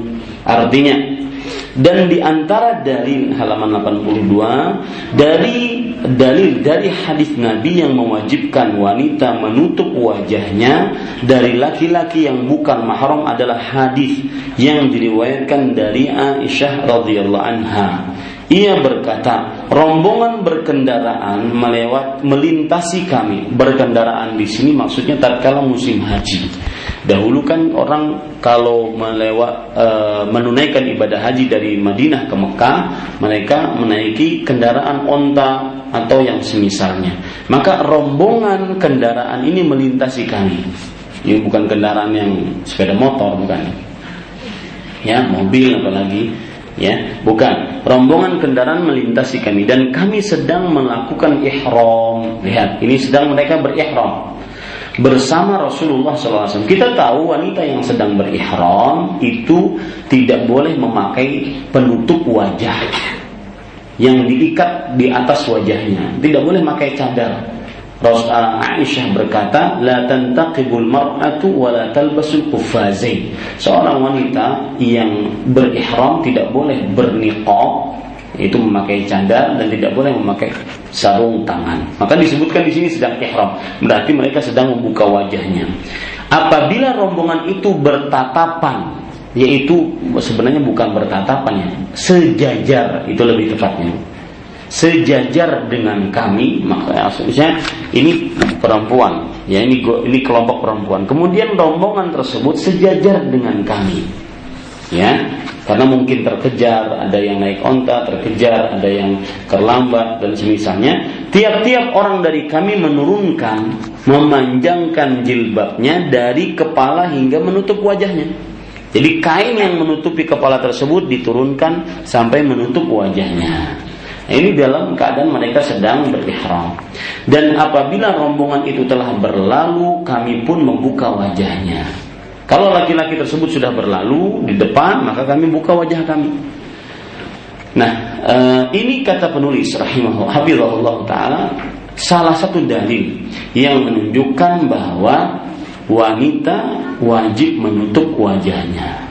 S1: Artinya dan di antara dalil halaman 82 dari dalil dari hadis Nabi yang mewajibkan wanita menutup wajahnya dari laki-laki yang bukan mahram adalah hadis yang diriwayatkan dari Aisyah radhiyallahu anha. Ia berkata, rombongan berkendaraan melewat melintasi kami. Berkendaraan di sini maksudnya tatkala musim haji. Dahulu kan orang kalau melewat e, menunaikan ibadah haji dari Madinah ke Mekah, mereka menaiki kendaraan onta atau yang semisalnya. Maka rombongan kendaraan ini melintasi kami. Ini bukan kendaraan yang sepeda motor bukan. Ya, mobil apalagi ya bukan rombongan kendaraan melintasi kami dan kami sedang melakukan ihram lihat ini sedang mereka berihram bersama Rasulullah SAW. Kita tahu wanita yang sedang berihram itu tidak boleh memakai penutup wajah yang diikat di atas wajahnya. Tidak boleh memakai cadar. Aisyah berkata, "La tantaqibul mar'atu wa la talbasul quffazain." Seorang wanita yang berihram tidak boleh berniqab itu memakai cadar dan tidak boleh memakai sarung tangan. Maka disebutkan di sini sedang ihram, berarti mereka sedang membuka wajahnya. Apabila rombongan itu bertatapan, yaitu sebenarnya bukan bertatapan ya, sejajar itu lebih tepatnya. Sejajar dengan kami, maksudnya ini perempuan, ya ini ini kelompok perempuan. Kemudian rombongan tersebut sejajar dengan kami ya. Karena mungkin terkejar ada yang naik onta terkejar ada yang terlambat dan semisalnya. Tiap-tiap orang dari kami menurunkan memanjangkan jilbabnya dari kepala hingga menutup wajahnya. Jadi kain yang menutupi kepala tersebut diturunkan sampai menutup wajahnya ini dalam keadaan mereka sedang berihram. Dan apabila rombongan itu telah berlalu, kami pun membuka wajahnya. Kalau laki-laki tersebut sudah berlalu di depan, maka kami buka wajah kami. Nah, uh, ini kata penulis rahimahullah taala salah satu dalil yang menunjukkan bahwa wanita wajib menutup wajahnya.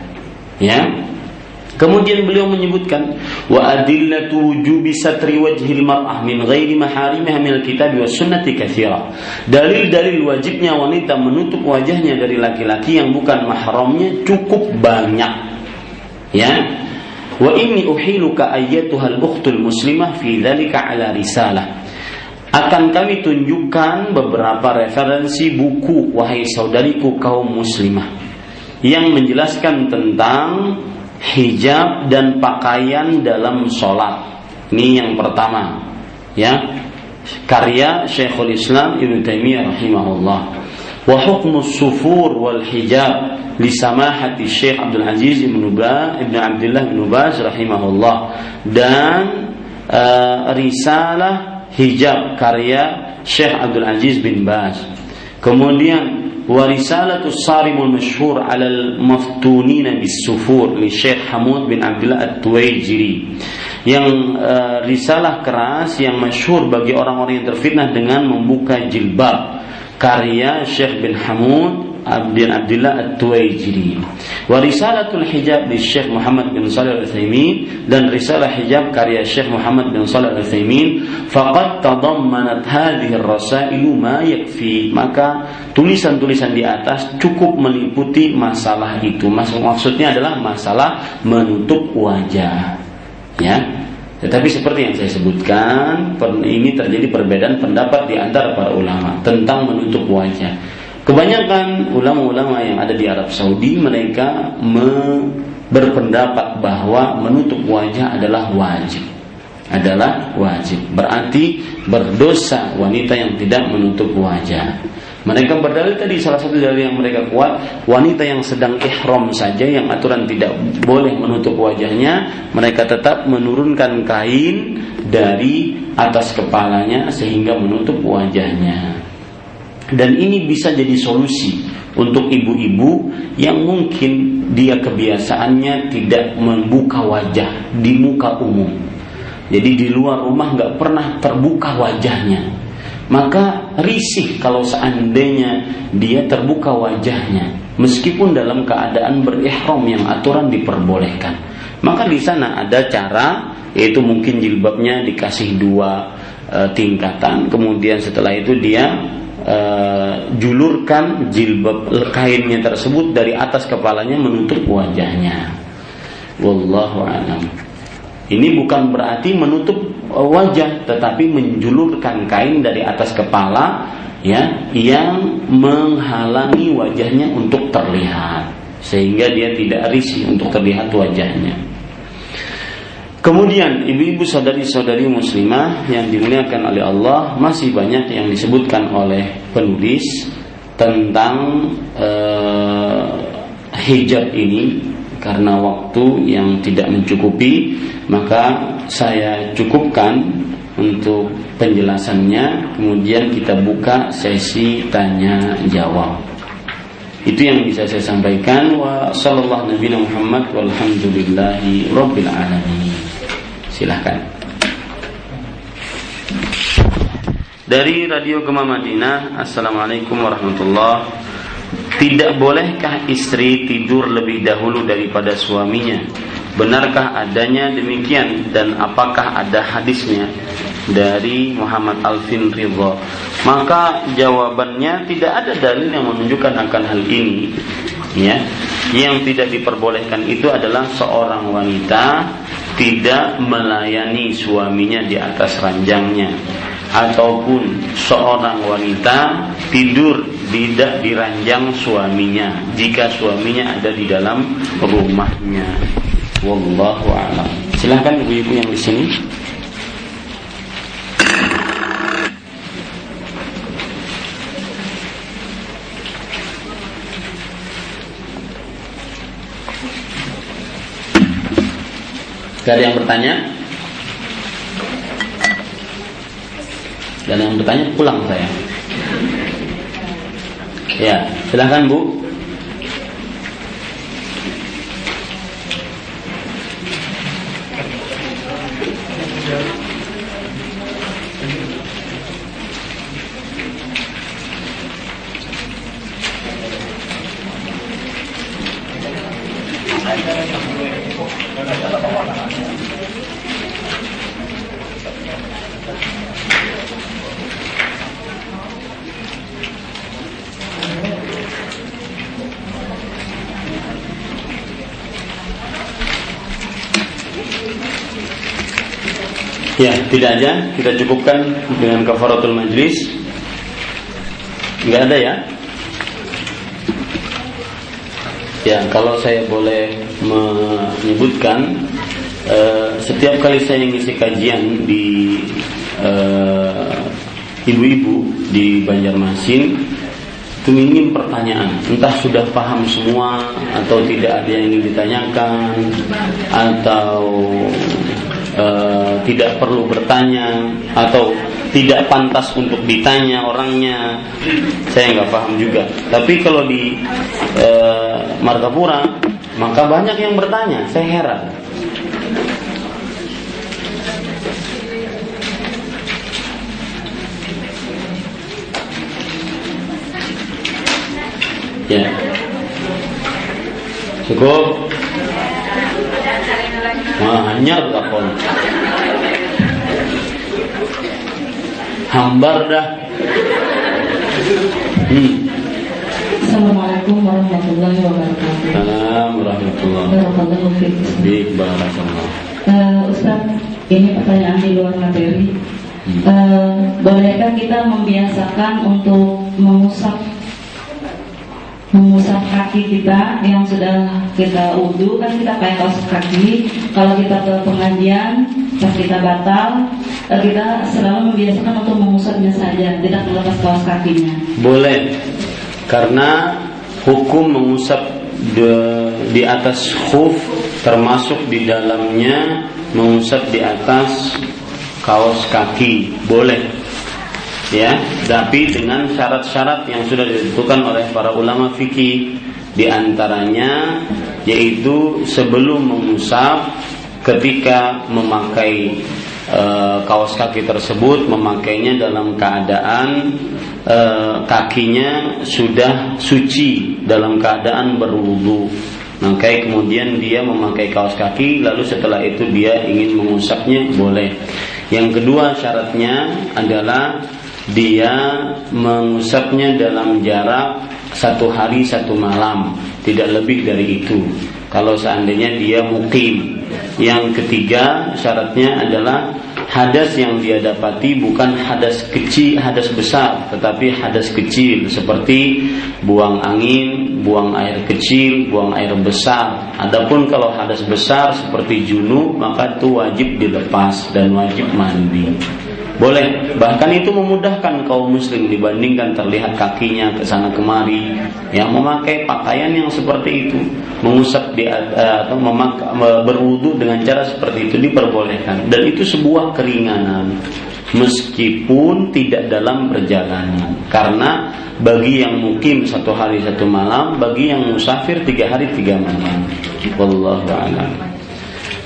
S1: Ya, Kemudian beliau menyebutkan wa adillatu wujubi satri wajhil mar'ah min ghairi maharimiha min alkitab wa sunnati katsira. Dalil-dalil wajibnya wanita menutup wajahnya dari laki-laki yang bukan mahramnya cukup banyak. Ya. Wa inni uhiluka ayyatuhal ukhtul muslimah fi dzalika ala risalah. Akan kami tunjukkan beberapa referensi buku wahai saudariku kaum muslimah yang menjelaskan tentang hijab dan pakaian dalam sholat. Ini yang pertama, ya karya Syekhul Islam Ibn Taimiyah rahimahullah. Wa hukmu sufur wal hijab li samahati Syekh Abdul Aziz Ibn Ba Ibn Abdullah Ibn Baz rahimahullah dan uh, risalah hijab karya Syekh Abdul Aziz bin Baz. Kemudian ورسالة الصارم المشهور على المفتونين بالسفور للشيخ حمود bin Abdullah At-Tuwaijiri yang uh, risalah keras yang masyhur bagi orang-orang yang terfitnah dengan membuka jilbab karya Syekh bin Hamud bin Abdullah At-Tuwaijiri. Wa risalatul hijab di Syekh Muhammad bin Shalih Al-Utsaimin dan risalah hijab karya Syekh Muhammad bin Shalih Al-Utsaimin faqad tadammanat hadhihi ar-rasailu ma yakfi. Maka tulisan-tulisan di atas cukup meliputi masalah itu. Maksudnya adalah masalah menutup wajah. Ya, tetapi seperti yang saya sebutkan, ini terjadi perbedaan pendapat di antara para ulama tentang menutup wajah. Kebanyakan ulama-ulama yang ada di Arab Saudi mereka me berpendapat bahwa menutup wajah adalah wajib. Adalah wajib. Berarti berdosa wanita yang tidak menutup wajah. Mereka berdalil tadi salah satu dalil yang mereka kuat wanita yang sedang ihram saja yang aturan tidak boleh menutup wajahnya mereka tetap menurunkan kain dari atas kepalanya sehingga menutup wajahnya dan ini bisa jadi solusi untuk ibu-ibu yang mungkin dia kebiasaannya tidak membuka wajah di muka umum. Jadi di luar rumah nggak pernah terbuka wajahnya. Maka risih kalau seandainya dia terbuka wajahnya, meskipun dalam keadaan berihram yang aturan diperbolehkan. Maka di sana ada cara, yaitu mungkin jilbabnya dikasih dua e, tingkatan, kemudian setelah itu dia uh, julurkan jilbab kainnya tersebut dari atas kepalanya menutup wajahnya. Wallahu a'lam. Ini bukan berarti menutup wajah, tetapi menjulurkan kain dari atas kepala ya yang menghalangi wajahnya untuk terlihat sehingga dia tidak risih untuk terlihat wajahnya. Kemudian ibu-ibu saudari-saudari muslimah yang dimuliakan oleh Allah masih banyak yang disebutkan oleh penulis tentang uh, hijab ini. Karena waktu yang tidak mencukupi maka saya cukupkan untuk penjelasannya. Kemudian kita buka sesi tanya jawab. Itu yang bisa saya sampaikan. Wa sallallahu nabi Muhammad walhamdulillahi rabbil alamin silahkan dari Radio Gema Madinah Assalamualaikum warahmatullahi tidak bolehkah istri tidur lebih dahulu daripada suaminya? Benarkah adanya demikian dan apakah ada hadisnya dari Muhammad Alvin Ridho? Maka jawabannya tidak ada dalil yang menunjukkan akan hal ini. Ya, yang tidak diperbolehkan itu adalah seorang wanita tidak melayani suaminya di atas ranjangnya ataupun seorang wanita tidur tidak di ranjang suaminya jika suaminya ada di dalam rumahnya. Wallahu a'lam. Silahkan ibu-ibu yang di sini. Ada yang bertanya? Dan yang bertanya pulang saya. Ya, silahkan Bu. Ya, tidak aja kita cukupkan dengan kafaratul majlis. Enggak ada ya? Ya, kalau saya boleh menyebutkan uh, setiap kali saya ngisi kajian di uh, ibu-ibu di Banjarmasin itu minim pertanyaan entah sudah paham semua atau tidak ada yang ingin ditanyakan atau uh, tidak perlu bertanya atau tidak pantas untuk ditanya orangnya saya nggak paham juga tapi kalau di uh, Margapura maka banyak yang bertanya saya heran Ya. Cukup. Nah, hanya telepon. Hambar dah.
S2: Hmm. Assalamualaikum warahmatullahi wabarakatuh.
S1: Assalamualaikum warahmatullahi
S2: wabarakatuh.
S1: Baik, barakallah.
S2: Uh, Ustaz, ini pertanyaan di luar materi. Hmm. Uh, bolehkah kita membiasakan untuk mengusap mengusap kaki kita yang sudah kita wudhu kan kita pakai kaos kaki. Kalau kita ke pengajian pas kita batal eh, kita selalu membiasakan untuk mengusapnya saja tidak melepas kaos kakinya.
S1: Boleh. Karena hukum mengusap di, di atas khuf termasuk di dalamnya mengusap di atas kaos kaki. Boleh ya tapi dengan syarat-syarat yang sudah ditentukan oleh para ulama fikih di antaranya yaitu sebelum mengusap ketika memakai e, kaos kaki tersebut memakainya dalam keadaan e, kakinya sudah suci dalam keadaan berwudu. Maka kemudian dia memakai kaos kaki lalu setelah itu dia ingin mengusapnya boleh. Yang kedua syaratnya adalah dia mengusapnya dalam jarak satu hari satu malam tidak lebih dari itu kalau seandainya dia mukim yang ketiga syaratnya adalah hadas yang dia dapati bukan hadas kecil hadas besar tetapi hadas kecil seperti buang angin buang air kecil, buang air besar. Adapun kalau hadas besar seperti junub maka itu wajib dilepas dan wajib mandi. Boleh, bahkan itu memudahkan kaum muslim dibandingkan terlihat kakinya ke sana kemari yang memakai pakaian yang seperti itu, mengusap di eh, atau memakai berwudu dengan cara seperti itu diperbolehkan. Dan itu sebuah keringanan. Meskipun tidak dalam perjalanan. Karena bagi yang mukim satu hari satu malam bagi yang musafir tiga hari tiga malam. Wallahu a'lam.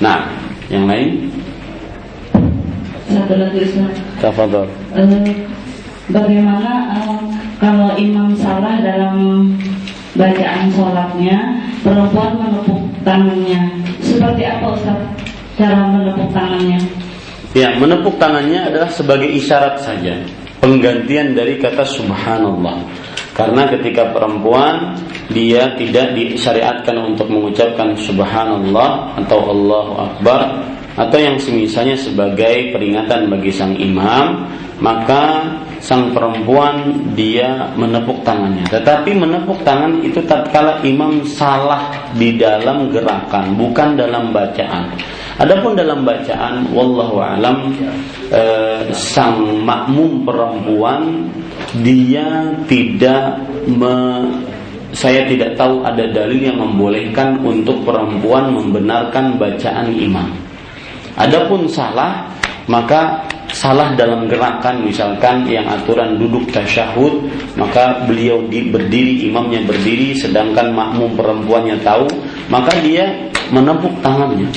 S1: Nah yang lain
S2: satu lagi Ustaz.
S1: Tafadhol.
S2: Uh, bagaimana uh, kalau imam salah dalam bacaan sholatnya, perempuan menepuk tangannya. Seperti apa Ustaz cara menepuk tangannya?
S1: Ya, menepuk tangannya adalah sebagai isyarat saja. Penggantian dari kata subhanallah. Karena ketika perempuan dia tidak disyariatkan untuk mengucapkan subhanallah atau Allahu akbar atau yang semisalnya sebagai peringatan bagi sang imam, maka sang perempuan dia menepuk tangannya. Tetapi menepuk tangan itu tatkala imam salah di dalam gerakan, bukan dalam bacaan. Adapun dalam bacaan, wallahu alam, eh, sang makmum perempuan dia tidak me, saya tidak tahu ada dalil yang membolehkan untuk perempuan membenarkan bacaan imam. Adapun salah maka salah dalam gerakan misalkan yang aturan duduk tasyahud maka beliau di, berdiri imamnya berdiri sedangkan makmum perempuannya tahu maka dia menepuk tangannya.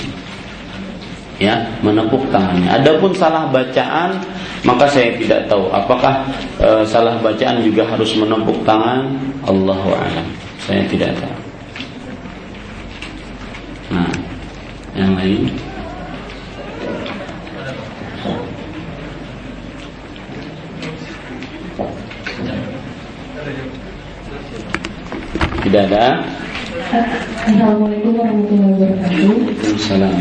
S1: Ya menepuk tangannya. Adapun salah bacaan maka saya tidak tahu apakah e, salah bacaan juga harus menepuk tangan. Allahu a'lam. Saya tidak tahu. Nah yang lain Tidak ada.
S2: Assalamualaikum warahmatullahi wabarakatuh.
S1: Waalaikumsalam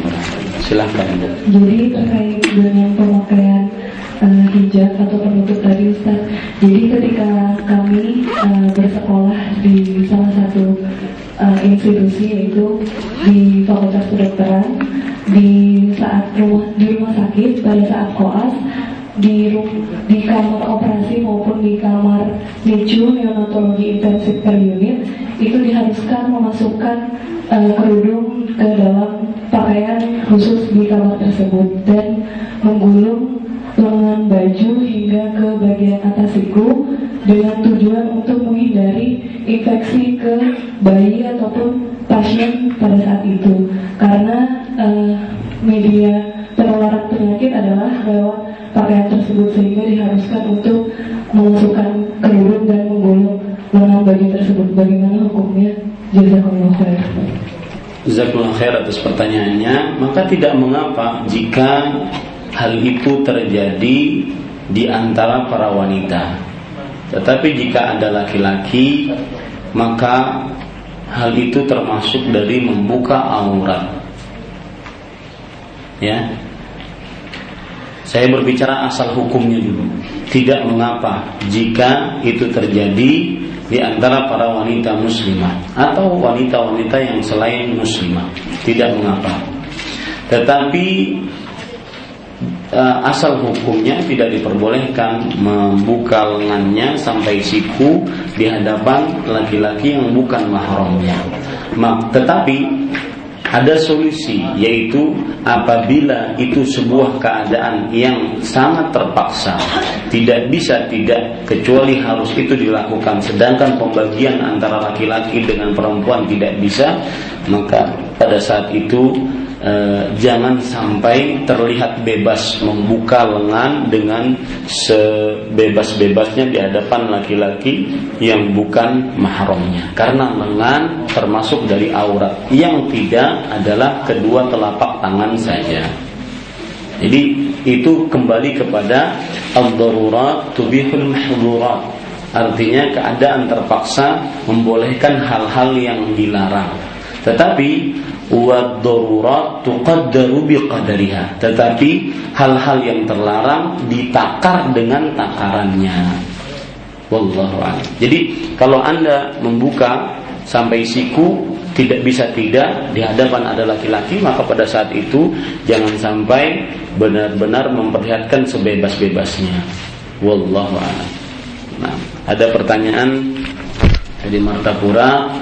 S1: Silahkan Bu.
S2: Jadi terkait dengan pemakaian uh, hijab atau penutup tadi Ustaz. Jadi ketika kami uh, bersekolah di salah satu uh, institusi yaitu di Fakultas Kedokteran di saat rumah di rumah sakit pada saat koas di di kamar operasi maupun di kamar NICU neonatologi intensif per unit itu diharuskan memasukkan uh, kerudung ke dalam pakaian khusus di kamar tersebut dan menggulung lengan baju hingga ke bagian atas siku dengan tujuan untuk menghindari infeksi ke bayi ataupun pasien pada saat itu. Karena uh, media penularan penyakit adalah lewat pakaian tersebut sehingga diharuskan untuk memasukkan kerudung dan menggulung lengan baju tersebut. Bagaimana hukumnya? Jazakumullah khair.
S1: Jazakumullah khair atas pertanyaannya. Maka tidak mengapa jika hal itu terjadi di antara para wanita. Tetapi jika ada laki-laki, maka hal itu termasuk dari membuka aurat. Ya, saya berbicara asal hukumnya dulu. Tidak mengapa jika itu terjadi di antara para wanita muslimah atau wanita-wanita yang selain muslimah. Tidak mengapa. Tetapi uh, asal hukumnya tidak diperbolehkan membuka lengannya sampai siku di hadapan laki-laki yang bukan mahramnya. Tetapi ada solusi yaitu apabila itu sebuah keadaan yang sangat terpaksa tidak bisa tidak kecuali harus itu dilakukan. Sedangkan pembagian antara laki-laki dengan perempuan tidak bisa maka pada saat itu eh, jangan sampai terlihat bebas membuka lengan dengan sebebas-bebasnya di hadapan laki-laki yang bukan mahramnya. Karena lengan termasuk dari aurat yang tidak adalah kedua telapak tangan saja. Jadi itu kembali kepada al-darurat tubihul mahdurat. Artinya keadaan terpaksa membolehkan hal-hal yang dilarang. Tetapi Tetapi hal-hal yang terlarang ditakar dengan takarannya. Wallahu. Jadi kalau Anda membuka sampai siku tidak bisa tidak di hadapan ada laki-laki maka pada saat itu jangan sampai benar-benar memperlihatkan sebebas-bebasnya wallahu nah ada pertanyaan dari Martapura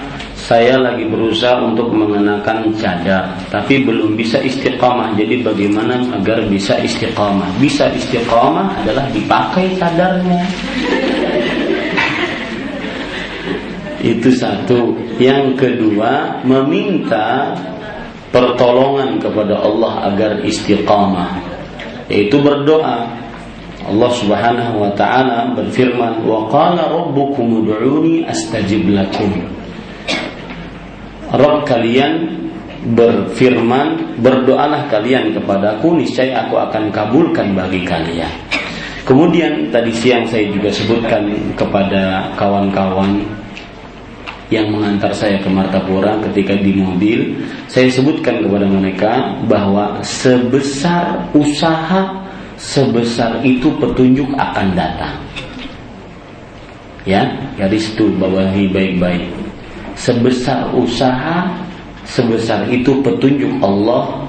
S1: saya lagi berusaha untuk mengenakan cadar tapi belum bisa istiqamah jadi bagaimana agar bisa istiqamah bisa istiqamah adalah dipakai cadarnya. Itu satu. Yang kedua meminta pertolongan kepada Allah agar istiqamah yaitu berdoa. Allah Subhanahu wa taala berfirman wa qala rabbukum ud'uni astajib lakum Rob kalian berfirman, berdoalah kalian kepadaku, niscaya aku akan kabulkan bagi kalian. Kemudian tadi siang saya juga sebutkan kepada kawan-kawan yang mengantar saya ke Martapura ketika di mobil, saya sebutkan kepada mereka bahwa sebesar usaha sebesar itu petunjuk akan datang. Ya, garis itu bawahi baik-baik sebesar usaha sebesar itu petunjuk Allah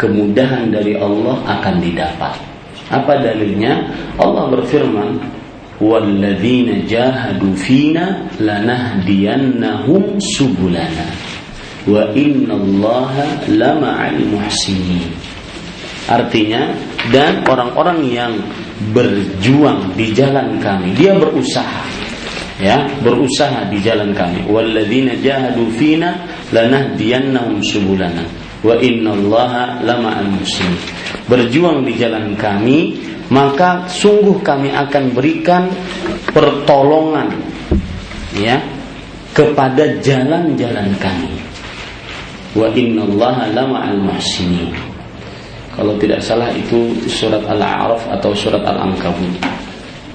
S1: kemudahan dari Allah akan didapat. Apa dalilnya? Allah berfirman walladzina jahadu fina lanahdiyannahum subulana wa innallaha lama'al muhsinin. Artinya dan orang-orang yang berjuang di jalan kami dia berusaha ya berusaha di jalan kami. Walladzina jahadu fina lanahdiyannahum subulana. Wa innallaha lama'al muslimin. Berjuang di jalan kami maka sungguh kami akan berikan pertolongan ya kepada jalan-jalan kami. Wa innallaha lama'al muhsinin. Kalau tidak salah itu surat Al-A'raf atau surat Al-Ankabut.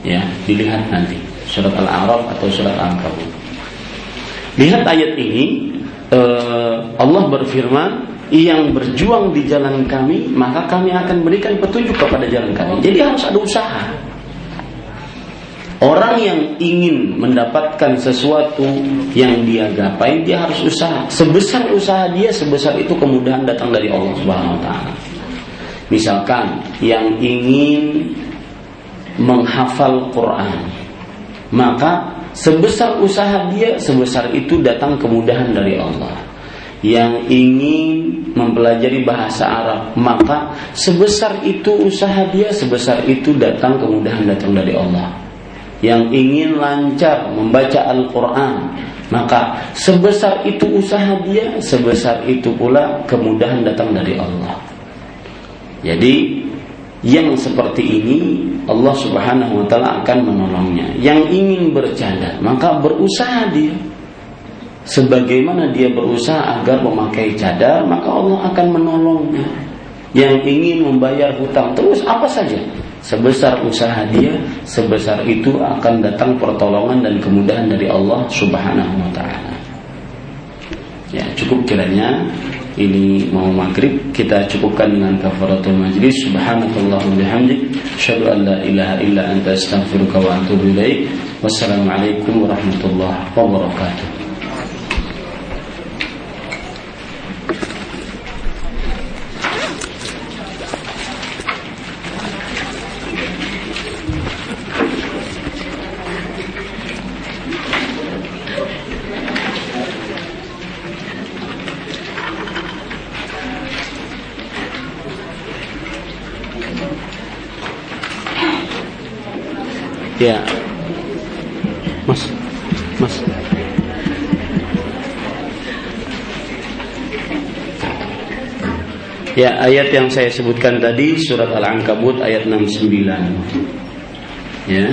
S1: Ya dilihat nanti surat Al-A'raf atau surat Al-Ankabut. Lihat ayat ini eh, Allah berfirman yang berjuang di jalan kami maka kami akan berikan petunjuk kepada jalan kami. Jadi harus ada usaha. Orang yang ingin mendapatkan sesuatu yang dia gapai, dia harus usaha. Sebesar usaha dia, sebesar itu kemudahan datang dari Allah Subhanahu wa taala. Misalkan yang ingin menghafal Quran, maka sebesar usaha dia sebesar itu datang kemudahan dari Allah. Yang ingin mempelajari bahasa Arab maka sebesar itu usaha dia sebesar itu datang kemudahan datang dari Allah. Yang ingin lancar membaca Al-Quran maka sebesar itu usaha dia sebesar itu pula kemudahan datang dari Allah. Jadi yang seperti ini Allah Subhanahu wa taala akan menolongnya. Yang ingin bercadar, maka berusaha dia. Sebagaimana dia berusaha agar memakai cadar, maka Allah akan menolongnya. Yang ingin membayar hutang terus apa saja, sebesar usaha dia, sebesar itu akan datang pertolongan dan kemudahan dari Allah Subhanahu wa taala. Ya, cukup kiranya ini mau maghrib kita cukupkan dengan kafaratul majlis. Subhanakallah bihamdik asyhadu an la ilaha illa anta astaghfiruka wa atubu ilaik. Wassalamualaikum warahmatullahi wabarakatuh Ya, ayat yang saya sebutkan tadi surat Al-Ankabut ayat 69. Ya,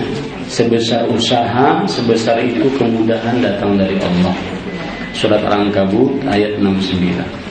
S1: sebesar usaha, sebesar itu kemudahan datang dari Allah. Surat Al-Ankabut ayat 69.